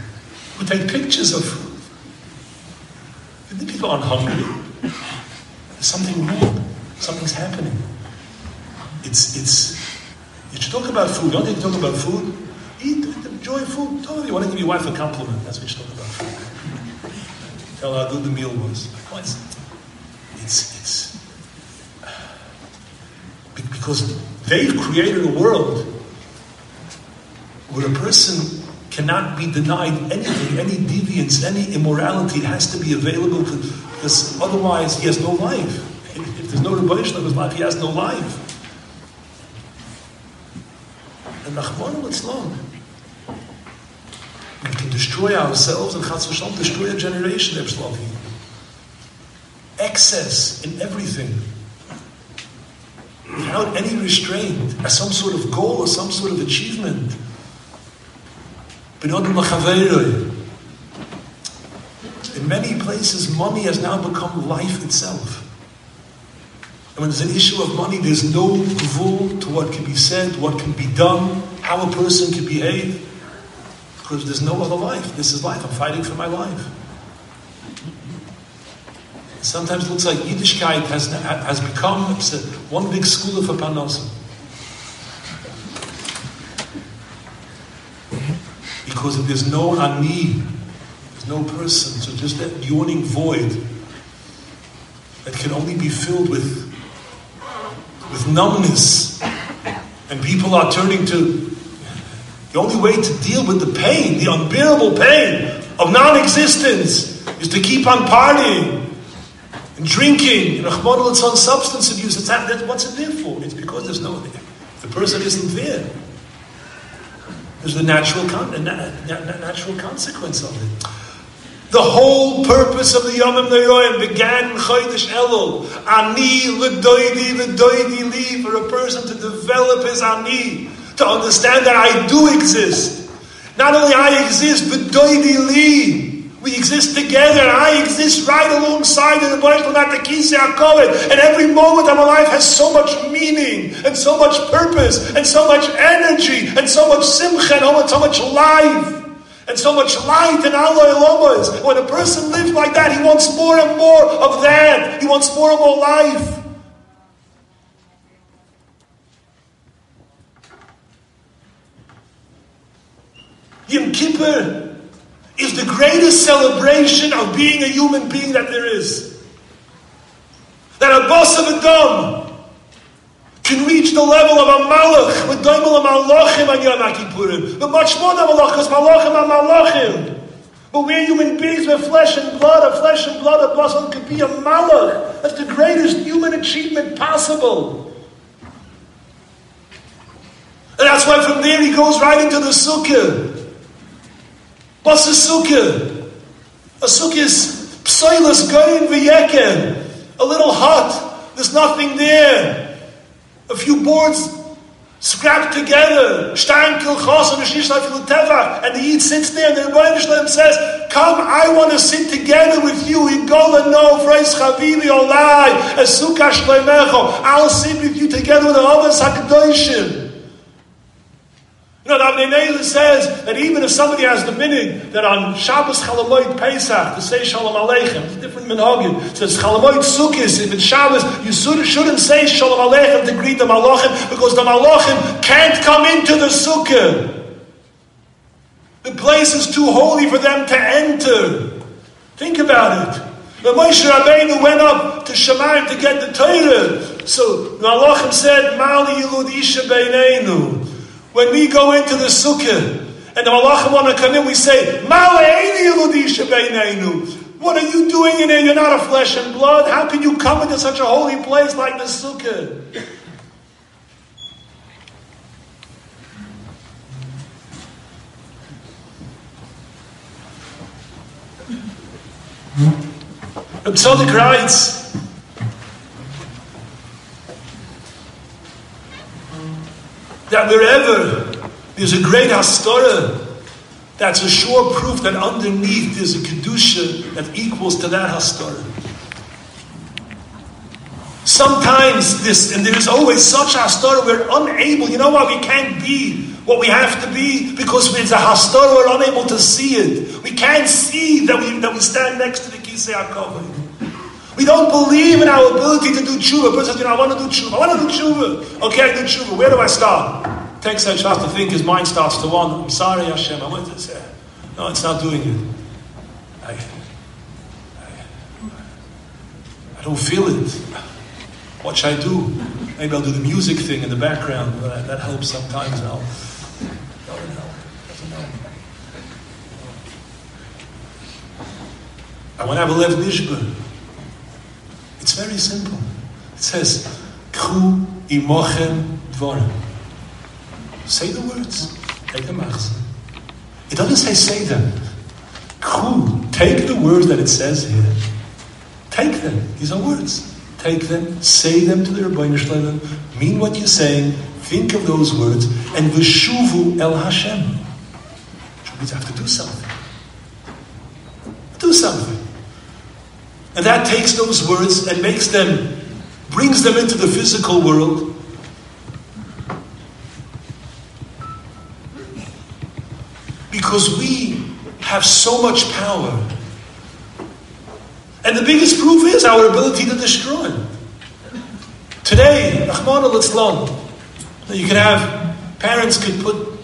S1: who take pictures of food. And the people aren't hungry. There's something wrong. Something's happening. It's, it's, you should talk about food. Don't you talk about food? Eat, enjoy food. Tell you want to give your wife a compliment. That's what you talk about food. Tell how good the meal was. It's, it's, it's because they've created a world where a person cannot be denied anything, any deviance, any immorality. It has to be available to, because otherwise he has no life. If there's no revelation of his life, he has no life. And Rachmana Litzlan, can destroy ourselves and Chatz V'Shalom destroy a generation, Ebshlavim. Excess in everything. Without any restraint, as some sort of goal or some sort of achievement. In many places, money has now become life itself. And when there's an issue of money, there's no gvul to what can be said, what can be done, how a person can behave. Because there's no other life. This is life. I'm fighting for my life. Sometimes it looks like Yiddishkeit has, has become one big school of Apanosim. Because if there's no ani, there's no person, so just that yawning void that can only be filled with with numbness. And people are turning to the only way to deal with the pain, the unbearable pain of non existence, is to keep on partying and drinking and on substance abuse. That's, that's, what's it there for? It's because there's no, there. the person isn't there. There's the natural, con- natural consequence of it. The whole purpose of the Yomim Neroyim began in Chodesh Elul. Ani l'doidi l'doidi li, for a person to develop his ani, to understand that I do exist. Not only I exist, but doidi li. We exist together. I exist right alongside the And every moment of my life has so much meaning and so much purpose and so much energy and so much simcha and so much life and so much light and Allah Ilamas. When a person lives like that, he wants more and more of that. He wants more and more life. Yom Kippur is the greatest celebration of being a human being that there is. that a boss of a dom can reach the level of a malach with daimel malachim on Yom Kippurim. But much more than malach, because malachim are malachim. But we're human beings, we're flesh and blood. A flesh and blood, a blossom could be a malach. That's the greatest human achievement possible. And that's why from there he goes right into the sukkah. What's a sukkah? A sukkah is psilus goyin v'yeken. A little hut. There's nothing there. A few boards scrapped together. Stein kilchos and tevach. And the Yid sits there and the Rebbeinu Shalom says, Come, I want to sit together with you. Igola no freis chavivi olai. Esukash lemecho. I'll sit with you together with the others HaKadoshim. You know, the Avnei says that even if somebody has the minig that on Shabbos Chalamoid Pesach to say Shalom Aleichem, it's a different minhagim. Says Chalamoid Sukkis, if it's Shabbos, you shouldn't say Shalom Aleichem to greet the Malachim because the Malachim can't come into the Sukkah. The place is too holy for them to enter. Think about it. When Moshe Rabbeinu went up to Shemayim to get the Torah, so the Malachim said, Mali Yilud Isha Beineinu. When we go into the sukkah and the malachim want to come in, we say, What are you doing in there? You're not a flesh and blood. How can you come into such a holy place like the sukkah? Tzaddik writes, that wherever there's a great Hastara, that's a sure proof that underneath there's a Kedusha that equals to that Hastara. Sometimes this, and there's always such Hastara, we're unable, you know why we can't be what we have to be? Because it's a Hastara, we're unable to see it. We can't see that we, that we stand next to the Kisei HaKavod. We don't believe in our ability to do tshuva. A person says, you know, I want to do tshuva. I want to do tshuva. Okay, I do tshuva. Where do I start? Takes chance to think his mind starts to wander. I'm sorry, Hashem. I went to say, no, it's not doing it. I, I, I don't feel it. What should I do? Maybe I'll do the music thing in the background. That, that helps sometimes. I'll, no, no, no. I want to have a lev nishba. It's very simple. It says, Kru imochem dvorim. Say the words. Take the. It doesn't say say them. Kru. Take the words that it says here. Take them. These are words. Take them. Say them to the Rabbeinu Shalom. Mean what you're saying. Think of those words. And v'shuvu el Hashem. Which means I have to do something. Do something. And that takes those words and makes them, brings them into the physical world. Because we have so much power. And the biggest proof is our ability to destroy. Today, Rahman al you can have, parents could put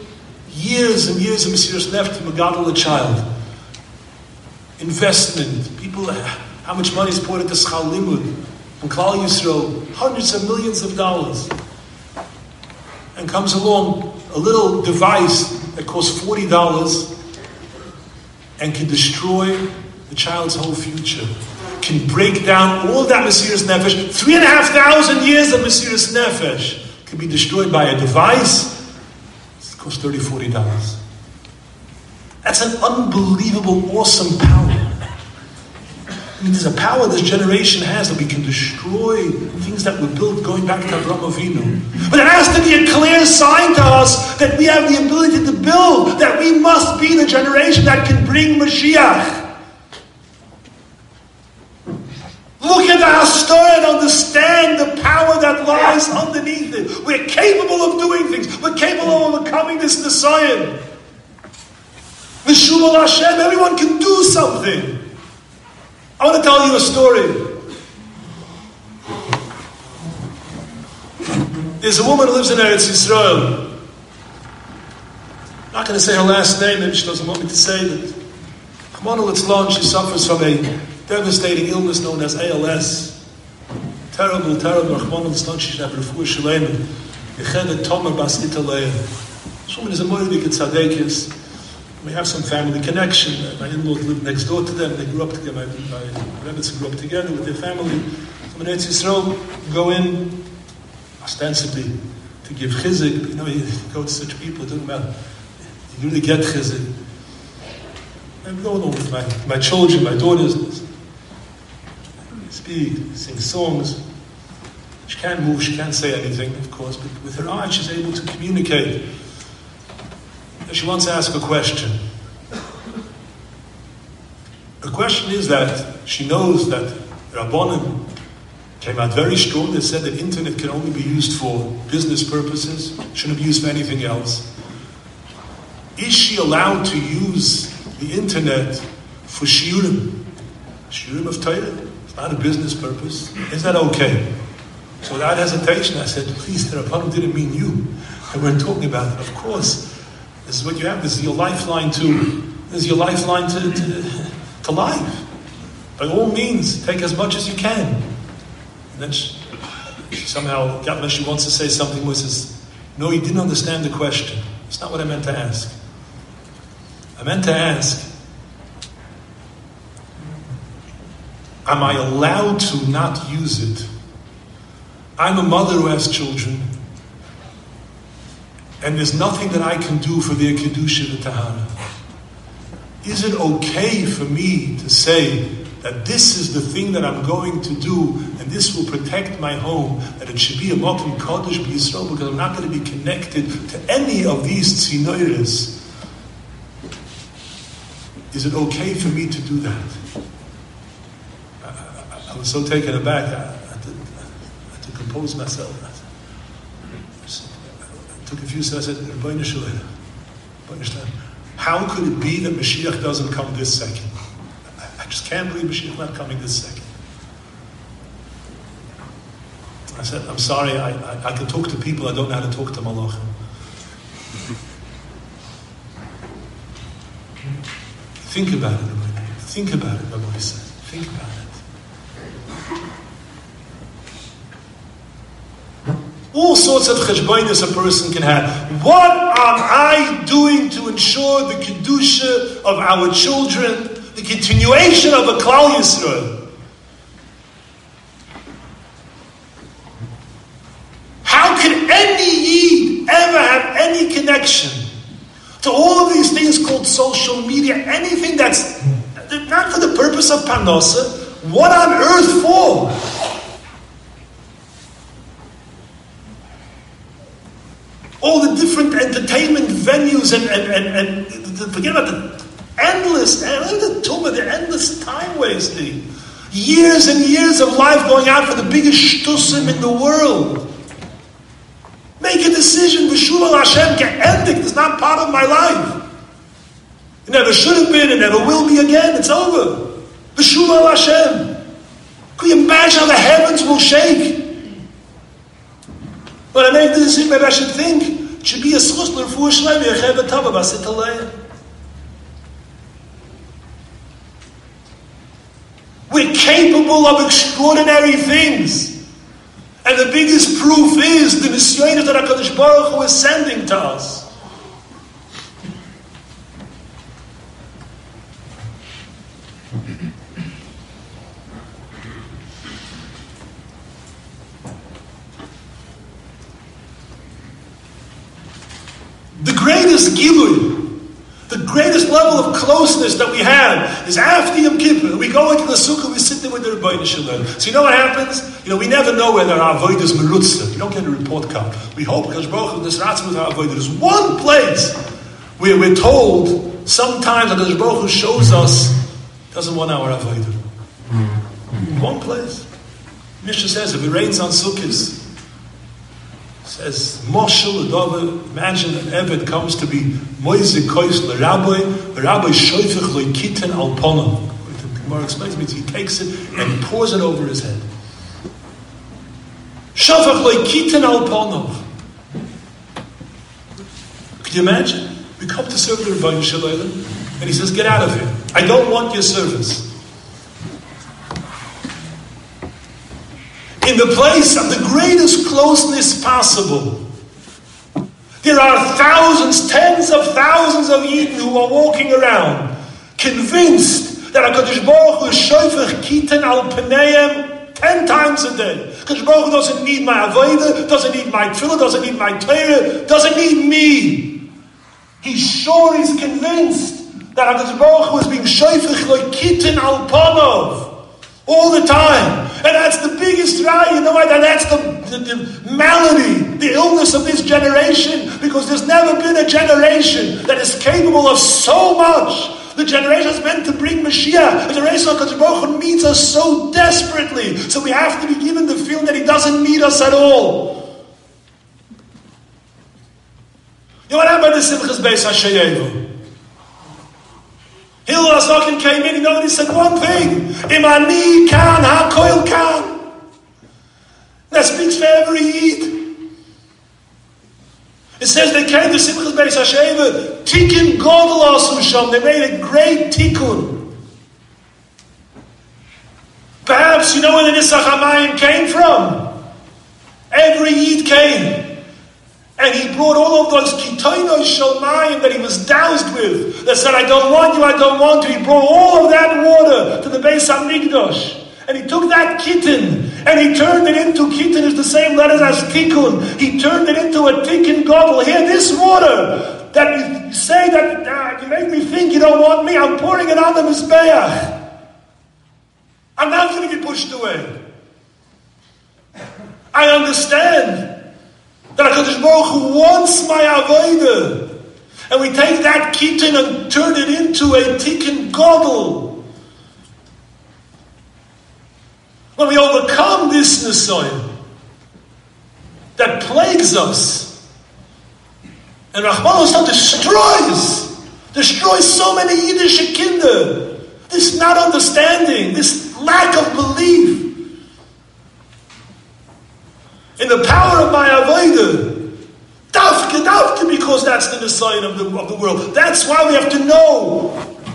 S1: years and years of Mesiris left to a child. Investment, people how much money is poured into Schal Limud and Klal Yisrael, hundreds of millions of dollars. And comes along a little device that costs $40 and can destroy the child's whole future. Can break down all that Mesiris Nefesh. Three and a half thousand years of Mesiris Nefesh can be destroyed by a device. It costs $30, $40. That's an unbelievable, awesome power. I mean, there's a power this generation has that we can destroy things that were built going back to Abraham Avinu. But it has to be a clear sign to us that we have the ability to build, that we must be the generation that can bring Mashiach. Look at our story and understand the power that lies underneath it. We're capable of doing things. We're capable of overcoming this Messiah. Mishum Hashem, everyone can do something. I want to tell you a story. There's a woman who lives in Eretz Yisrael. I'm not going to say her last name, maybe she doesn't want me to say it. Kamana Litzlon, she suffers from a devastating illness known as ALS. terrible, terrible, Rahman al-Stanchish, Abrefu Shalem, Yeched Tomer Bas Italaya. This woman is a Moedik at Tzadekis. We have some family connection. My in-laws live next door to them. They grew up together. My, my grew up together with their family. So when Eretz Yisrael go in, ostensibly, to give chizik. You know, you go to such people, doesn't matter. You really get chizik. I'm going on with my, my children, my daughters. Speak, sing songs. She can't move, she can't say anything, of course, but with her eyes she's able to communicate. She wants to ask a question. The question is that she knows that Rabbanim came out very strong. They said that internet can only be used for business purposes, shouldn't be used for anything else. Is she allowed to use the internet for shiurim? Shiurim of Torah? It's not a business purpose. Is that okay? So without hesitation, I said, please, the Rabbanim didn't mean you. And we're talking about it. Of course, this is what you have. This is your lifeline to, this is your lifeline to, to, to life. By all means, take as much as you can. And then she, somehow got me, she wants to say something where says, no, you didn't understand the question. It's not what I meant to ask. I meant to ask, am I allowed to not use it? I'm a mother who has children and there's nothing that I can do for their kedusha and tahara. Is it okay for me to say that this is the thing that I'm going to do, and this will protect my home, that it should be a Mokim Kodesh Yisrael, because I'm not going to be connected to any of these tzinoiris? Is it okay for me to do that? I, I, I was so taken aback. I, I, had to, I had to compose myself took a few seconds, I said, how could it be that Mashiach doesn't come this second? I just can't believe Mashiach not coming this second. I said, I'm sorry, I, I, I can talk to people, I don't know how to talk to Malachim. Think about it, Rabbi. Think about it, Rabbi said. Think about it. All sorts of cheshbonis a person can have. What am I doing to ensure the kedusha of our children, the continuation of a klal yisrael? How can any yid ever have any connection to all of these things called social media? Anything that's not for the purpose of panosa? What on earth for? All the different entertainment venues and, and, and, and forget about the endless, eh, the tumor, the endless time wasting. Years and years of life going out for the biggest shtusim in the world. Make a decision, V'shul Hashem endik. It's not part of my life. It never should have been, it never will be again. It's over. V'shul Hashem. Can you imagine how the heavens will shake? But I made the decision, maybe I should think, should be a schus l'refuah shlem, yechev etava basit aleya. We're capable of extraordinary things. And the biggest proof is the Nisyonis that HaKadosh Baruch Hu is sending to us. The greatest gilui, the greatest level of closeness that we have is after Yom Kippur. We go into the sukkah, we sit there with the Rebbeinu Shalom. So you know what happens? You know, we never know whether our avoid is merutza. You don't get a report card. We hope because Baruch this with our avoid. There's one place where we're told sometimes that Baruch Hu shows us doesn't want our avoid. Mm-hmm. One place. Mishnah says if it rains on sukkahs, says Moshel Adova, imagine an Eved comes to be Moise Kois Rabbi, Rabbi Shoifich Lekitin Alponov. The Gemara explains means he takes it and pours it over his head. Shoifich Lekitin Alponov. Could you imagine? We come to serve the Rabbi Shalom, and he says, Get out of here. I don't want your service. In the place of the greatest closeness possible. There are thousands, tens of thousands of Eden who are walking around, convinced that HaKadosh Baruch Hu is kiten al peneim ten times a day. HaKadosh Baruch Hu doesn't need my avodah, doesn't need my tefillah, doesn't need my Torah, doesn't need me. He's sure, he's convinced that HaKadosh Baruch Hu is being shofech like kiten al panov all the time. And that's the biggest lie, you know why? That's the, the, the, malady, the illness of this generation, because there's never been a generation that is capable of so much. The generation is meant to bring Mashiach. The generation of Baruch needs us so desperately. So we have to be given the feeling that He doesn't need us at all. You know what happened to Simchas Beis HaShayevu? Hillel Hazaken came in, you know, and he said one thing. Imani kan hakoil kan. That speaks for every Yid. It says they came to Simchas Beis HaSheva, Tikkun Godel Asu They made a great tikkun. Perhaps you know where the Nisach HaMayim came from. Every Yid came. And he brought all of those kitoinos shalmayim that he was doused with, that said, I don't want you, I don't want you. He brought all of that water to the base of Migdosh. And he took that kitten and he turned it into kitten is the same letters as tikkun. He turned it into a tikkun gobble. Here, this water that you say that uh, you make me think you don't want me, I'm pouring it on the Mizbeach. I'm not going to be pushed away. I understand that HaKadosh Baruch Hu wants my avodah. And we take that kitten and turn it into a tikkun gobble. When we overcome this Nisayan that plagues us, and Rahman destroys, destroys so many Yiddish kinder, this not understanding, this lack of belief, in the power of my Avodah. Dafka, dafka, because that's the design of the, of the world. That's why we have to know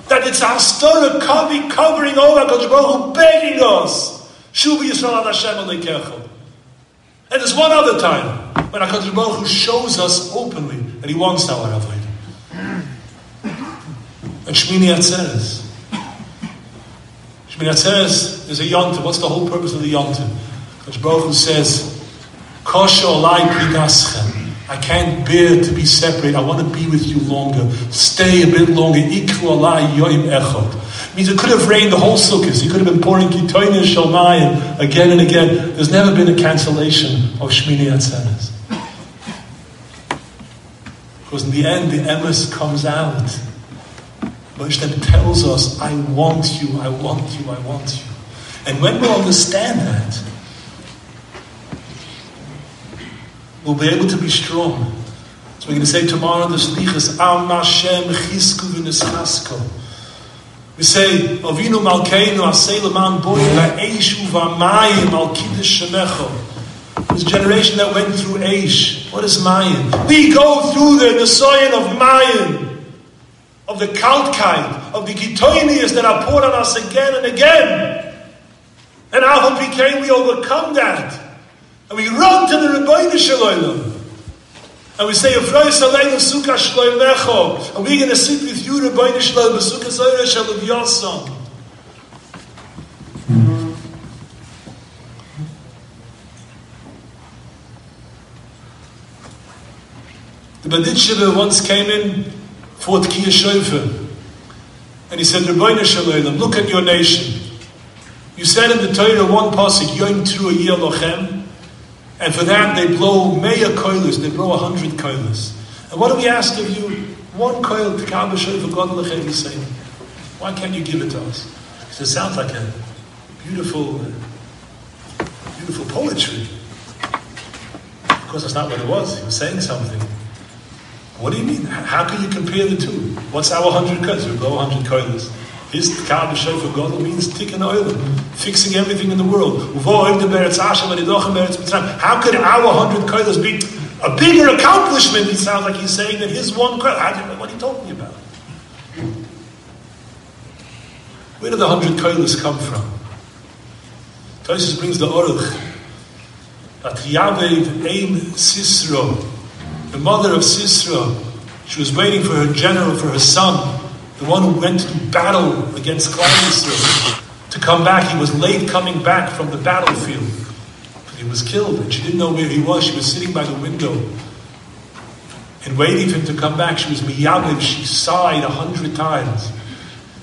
S1: that it's our story covering, covering over HaKadosh Baruch Hu, begging us. Shubi Yisrael Hashem Aleikecha. And there's one other time when HaKadosh Baruch Hu shows us openly that He wants our Avodah. And Shmini Atzeres. Shmini Atzeres is a yontif. What's the whole purpose of the yontif? HaKadosh Baruch says, I can't bear to be separate. I want to be with you longer. Stay a bit longer. Means it could have rained the whole sukkahs. He could have been pouring kitoin and shalmayim again and again. There's never been a cancellation of Shmini Atzeres. Because in the end, the emes comes out. Moshe tells us, I want you, I want you, I want you. And when we understand that, we'll be able to be strong. So we're going to say tomorrow the slichas Am Hashem Chisku V'Nischasko. We say Avinu Malkeinu Asei Leman Boy Va'Eish Uvamayim Al Kiddush Shemecho. This generation that went through Eish. What is Mayim? We go through the Nisayan of Mayim, of the Kaltkeit, of the Gitoinias that are poured on us again and again. And how became we overcome that? And we run to the Rebbeinu Shalom. And we say, Afrois Aleinu Sukkah Shloimecho. And we're going to sit with you, Rebbeinu Shalom, Sukkah Zoyre Shalom Yosam. The Shiva once came in for Tkiyah Shofar. And he said, Rebbeinu Shalom, look at your nation. You said in the Torah one pasuk, Yom Tru Yeh Lochem. And for that, they blow maya koilas, they blow a hundred koilas. And what do we ask of you? One koil to God Lechem. Why can't you give it to us? It sounds like a beautiful, beautiful poetry. Of course, that's not what it was. He was saying something. What do you mean? How can you compare the two? What's our hundred koilas? We blow a hundred koilas. His Kaaba Shofar Gadol means tikkun oilim, fixing everything in the world. How could our hundred koilas be a bigger accomplishment? He sounds like he's saying that his one koilas. What are you talking about? Where do the hundred koilas come from? Tosis brings the Oruch that Yavev Aim Sisro, the mother of Sisra, she was waiting for her general, for her son, the one who went to battle against Klal to come back. He was late coming back from the battlefield. But He was killed, and she didn't know where he was. She was sitting by the window and waiting for him to come back. She was miyaviv. She sighed a hundred times.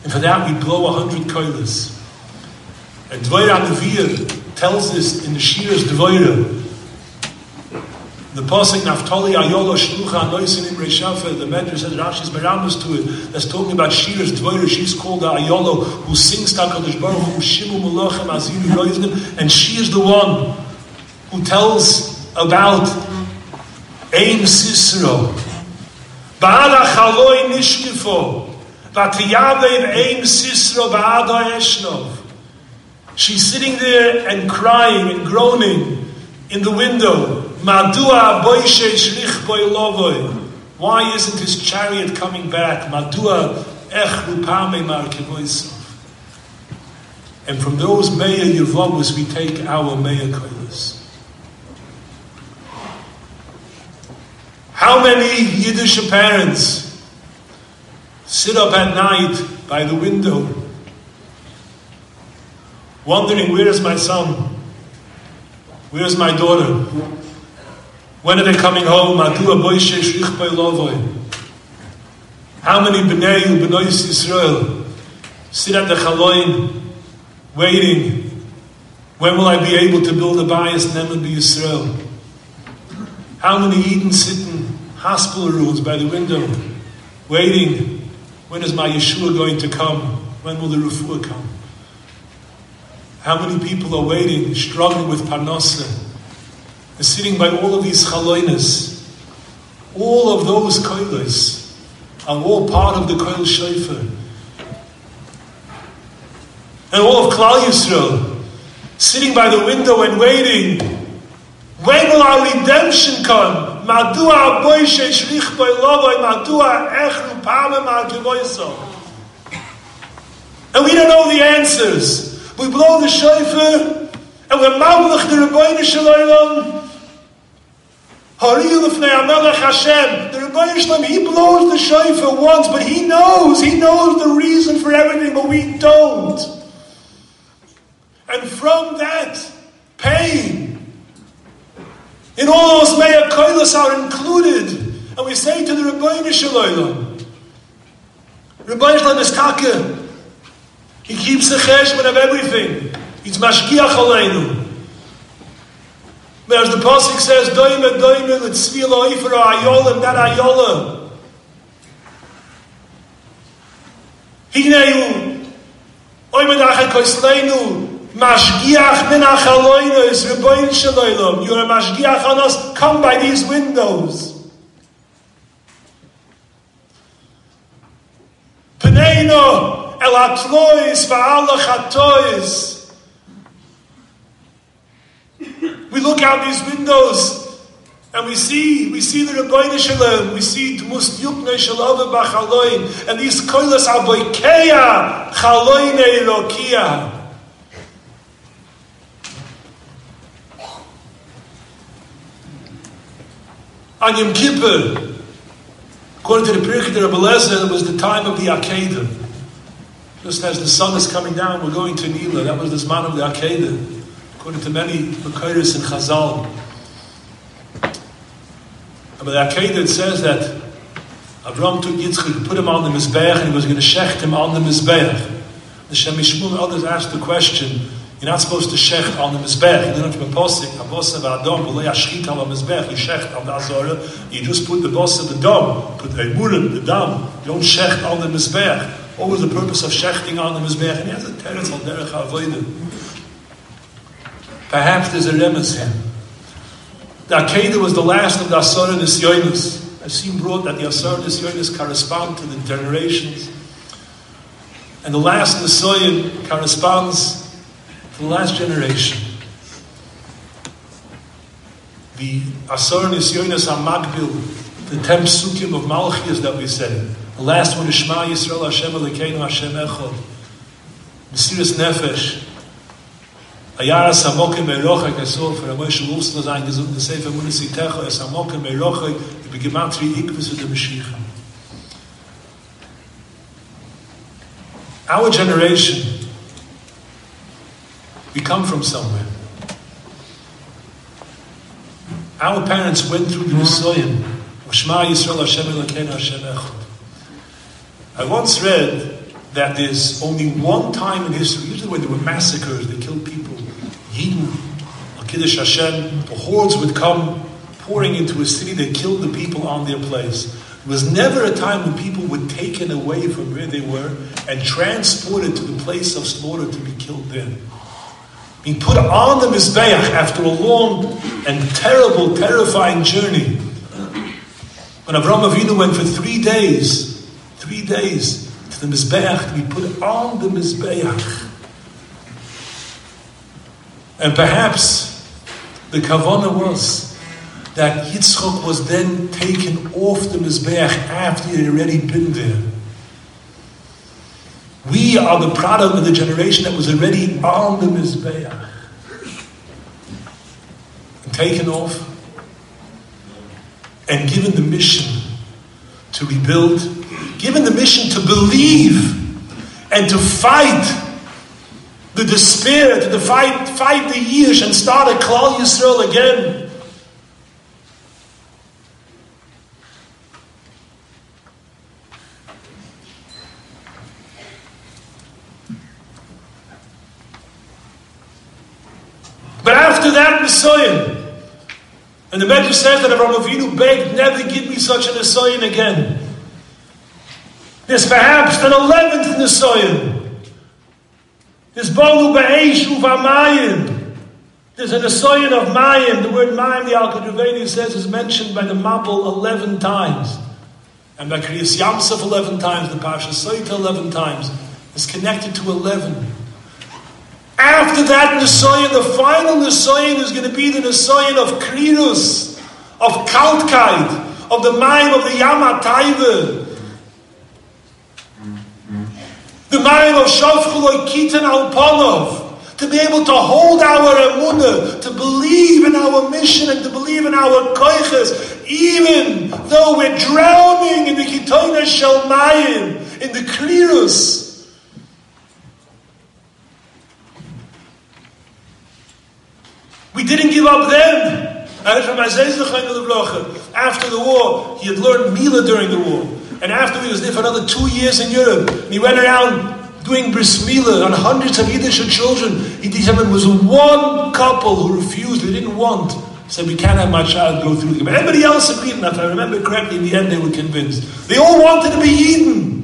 S1: And for that, we blow a hundred koilas. And Dvoira Nevi'ah tells us in the Shiras Dvoira, the Pasuk Naftali Ayolo Shlucha Noisin in Reshafa, the Medrash says Rashi's Baramas to it, that's talking about Shiras Dvoira, she's called the Ayolo, who sings Takadish Baruch Hu, Shimu Malachem Azinu Roiznim, and she is the one who tells about Ein Sisro. Ba'ada Chaloi Nishkifo, Vatiyavev Ein Sisro Ba'ada Eshnov. She's sitting there and crying and groaning in the window. Madua boishe shlich boilovoy. Why isn't his chariot coming back? Madua ech rupame mar And from those Meya Yevamos we take our Meya Koilis. How many Yiddish parents sit up at night by the window wondering where is my son? Where's my daughter? When are they coming home? How many B'nai B'nois Yisrael sit at the Chaloin waiting? When will I be able to build a bias and then be Yisrael? How many Eden sit in hospital rooms by the window waiting? When is my Yeshua going to come? When will the Refuah come? How many people are waiting, struggling with Parnasa? Sitting by all of these chaloinas. All of those koilas are all part of the koil shofar. And all of Klal Yisrael sitting by the window and waiting. When will our redemption come? Madua boy shlich boy lovoi madua echru pame ma And we don't know the answers. We blow the shofar and we're mamlech the Rebbeinu Shalom Hashem. The Rebbeinu he blows the shofar once, but he knows, he knows the reason for everything, but we don't. And from that pain, in all those Meya Koilas are included. And we say to the Rebbeinu Shalom, Rebbeinu Shalom is taka. He keeps the cheshbon of everything. He's mashgiach aleinu. Whereas the Pasuk says, Doime, Doime, Litzvila, Ifra, Ayolim, that Ayolim. Hineyu, Oime, Dachet, Koisleinu, Mashgiach, Min Achaloinus, Rebbein Shaloilam. You are Mashgiach on us, come by these windows. Peneino, El Atlois, Va'ala Chatois. Out these windows and we see, we see the Rabbeinu Shalom, we see Dmus Yukne Shalom Bachaloin, and these koilas are boikeya, chaloine rokia. On Yom Kippur, according to the Pirkei of Rebbe it was the time of the Akedah. Just as the sun is coming down, we're going to Nila. That was the man of the Akedah according to many Makairis and Chazal. But the Akedah says that Avram took Yitzchak, put him on the Mizbeach, and he was going to shecht him on the Mizbeach. The Shemishmul others asked the question, you're not supposed to shecht on the Mizbeach. You don't have to posik, abosa v'adom, v'lei ashchit al Mizbeach, you shecht on the Azorah, you just put the boss of the dom, put the murim, the dam, you don't shecht on the Mizbeach. What was the purpose of shechting on the Mizbeach? And he has a on derech ha'avodah. Perhaps there's a remes here. The Akedah was the last of the Nisyonis. I've seen brought that the Asara Nisyonis correspond to the generations. And the last Nisoyan corresponds to the last generation. The Nisyonis are Magbil, the ten psukim of Malchias that we said. The last one is Shema Yisrael Hashem Elokeinu Hashem Echad. Mesiris Nefesh. Wolfson sein of the Mashiach. Our generation, we come from somewhere. Our parents went through the Nisoyim. Shema Yisrael Hashem Hashem. I once read that there's only one time in history, usually when there were massacres, Yidden, Al Hashem, the hordes would come pouring into a city, they killed the people on their place. There was never a time when people were taken away from where they were and transported to the place of slaughter to be killed there being put on the Mizbeach after a long and terrible, terrifying journey. When Avram Avinu went for three days, three days to the Mizbeach to be put on the Mizbeach. And perhaps the Kavana was that Yitzchok was then taken off the Mizbeach after he had already been there. We are the product of the generation that was already on the Mizbeach. Taken off and given the mission to rebuild, given the mission to believe and to fight the despair, to fight, fight the years and start a Klal Yisrael again. But after that Messiah, and the Medrash says that Avraham Avinu begged, never give me such an Messiah again. There's perhaps an eleventh Messiah. There's Bolu Be'esh Uvamayim. There's an Messiah of Mayim. The word Mayim, the Al says, is mentioned by the Mabul 11 times. And by Kriyas Yamsuf 11 times, the Pasha Saita 11 times. Is connected to 11. After that Nisayan, the final Nisayan is going to be the Nisayan of Krirus, of Kaltkeit, of the mind of the Yamataiva. The mind of Shavchuloi Kitan Alpanov. To be able to hold our emunah, to believe in our mission and to believe in our koiches, even though we're drowning in the Kitoina Shalmayim, in the Krirus. We didn't give up then. After the war, he had learned Mila during the war. And after he was there for another two years in Europe, he went around doing bris Mila on hundreds of Yiddish children. He determined was one couple who refused, they didn't want. Said, we can't have my child go through. But everybody else agreed, and if I remember correctly, in the end they were convinced. They all wanted to be Eden.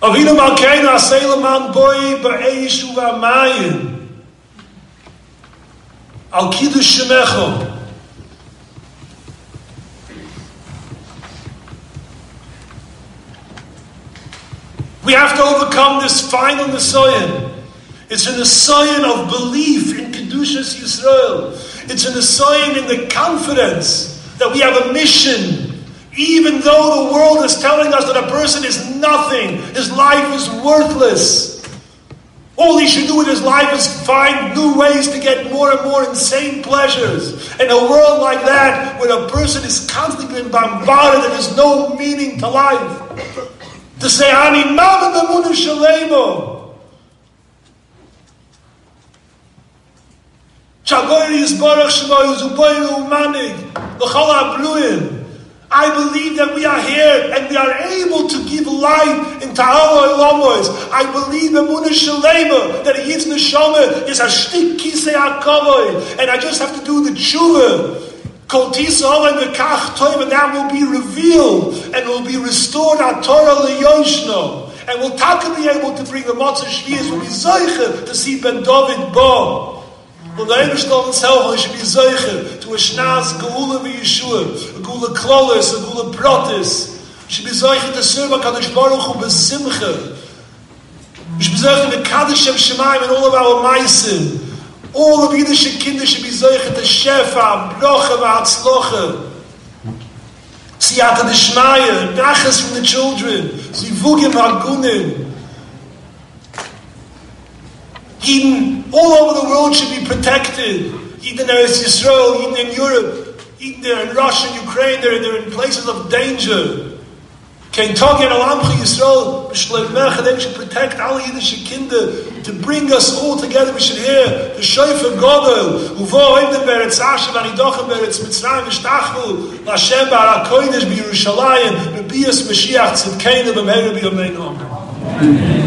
S1: Avinu Malkeinu Uvamayim Al Kiddush Shemecho We have to overcome this final Nisayan. It's a Nisayan of belief in Kedushas Yisrael. It's a Nisayan in the confidence that we have a mission even though the world is telling us that a person is nothing, his life is worthless. All he should do with his life is find new ways to get more and more insane pleasures. In a world like that, where a person is constantly being bombarded there's no meaning to life, to say, Ani mama b'munu shalemo. Chagoyri yisbarach shmo yuzuboyru umanig, l'chol ha'bluim. I believe that we are here and we are able to give light into our lomos. I believe Emunah Shalema that Yid's Neshama is a shtik Kisei HaKoved. And I just have to do the tshuva. Kol tisa and that will be revealed and will be restored at Torah leyoshno. And we'll taka be able to bring the matzah shvias, will be zeicha to see Ben David Bo. Der Eberstall ins Helfen, ich bin Gula Schnaas, Gula wie Yeshua, Gula Klolis, Gula Protis. Ich bin so, ich bin so, ich bin איך ich bin Ich besorge mit Kaddish אול Shemaim in all of our Meisim. All of jüdische Kinder, ich besorge der Shefa, Broche, Watzloche. Sie hatte die Schmeier, Naches from the children. Sie wugen Magunen. Jeden all over the world should be protected. Eden in Israel, even in Europe, even there in Russia, Ukraine, they're, they're in places of danger. Kein Tag in Alamcha Yisrael, Mercha, should protect all Yiddish Kinder, to bring us all together, we should hear the Shofar Godel, Uvo Oivden Beretz Ashev, Anidochem Beretz Mitzrayim, V'Shtachvu, L'Hashem Bar HaKodesh, B'Yerushalayim, B'Bias Mashiach, Tzidkeinu, B'Meir B'Yomeinu. Amen.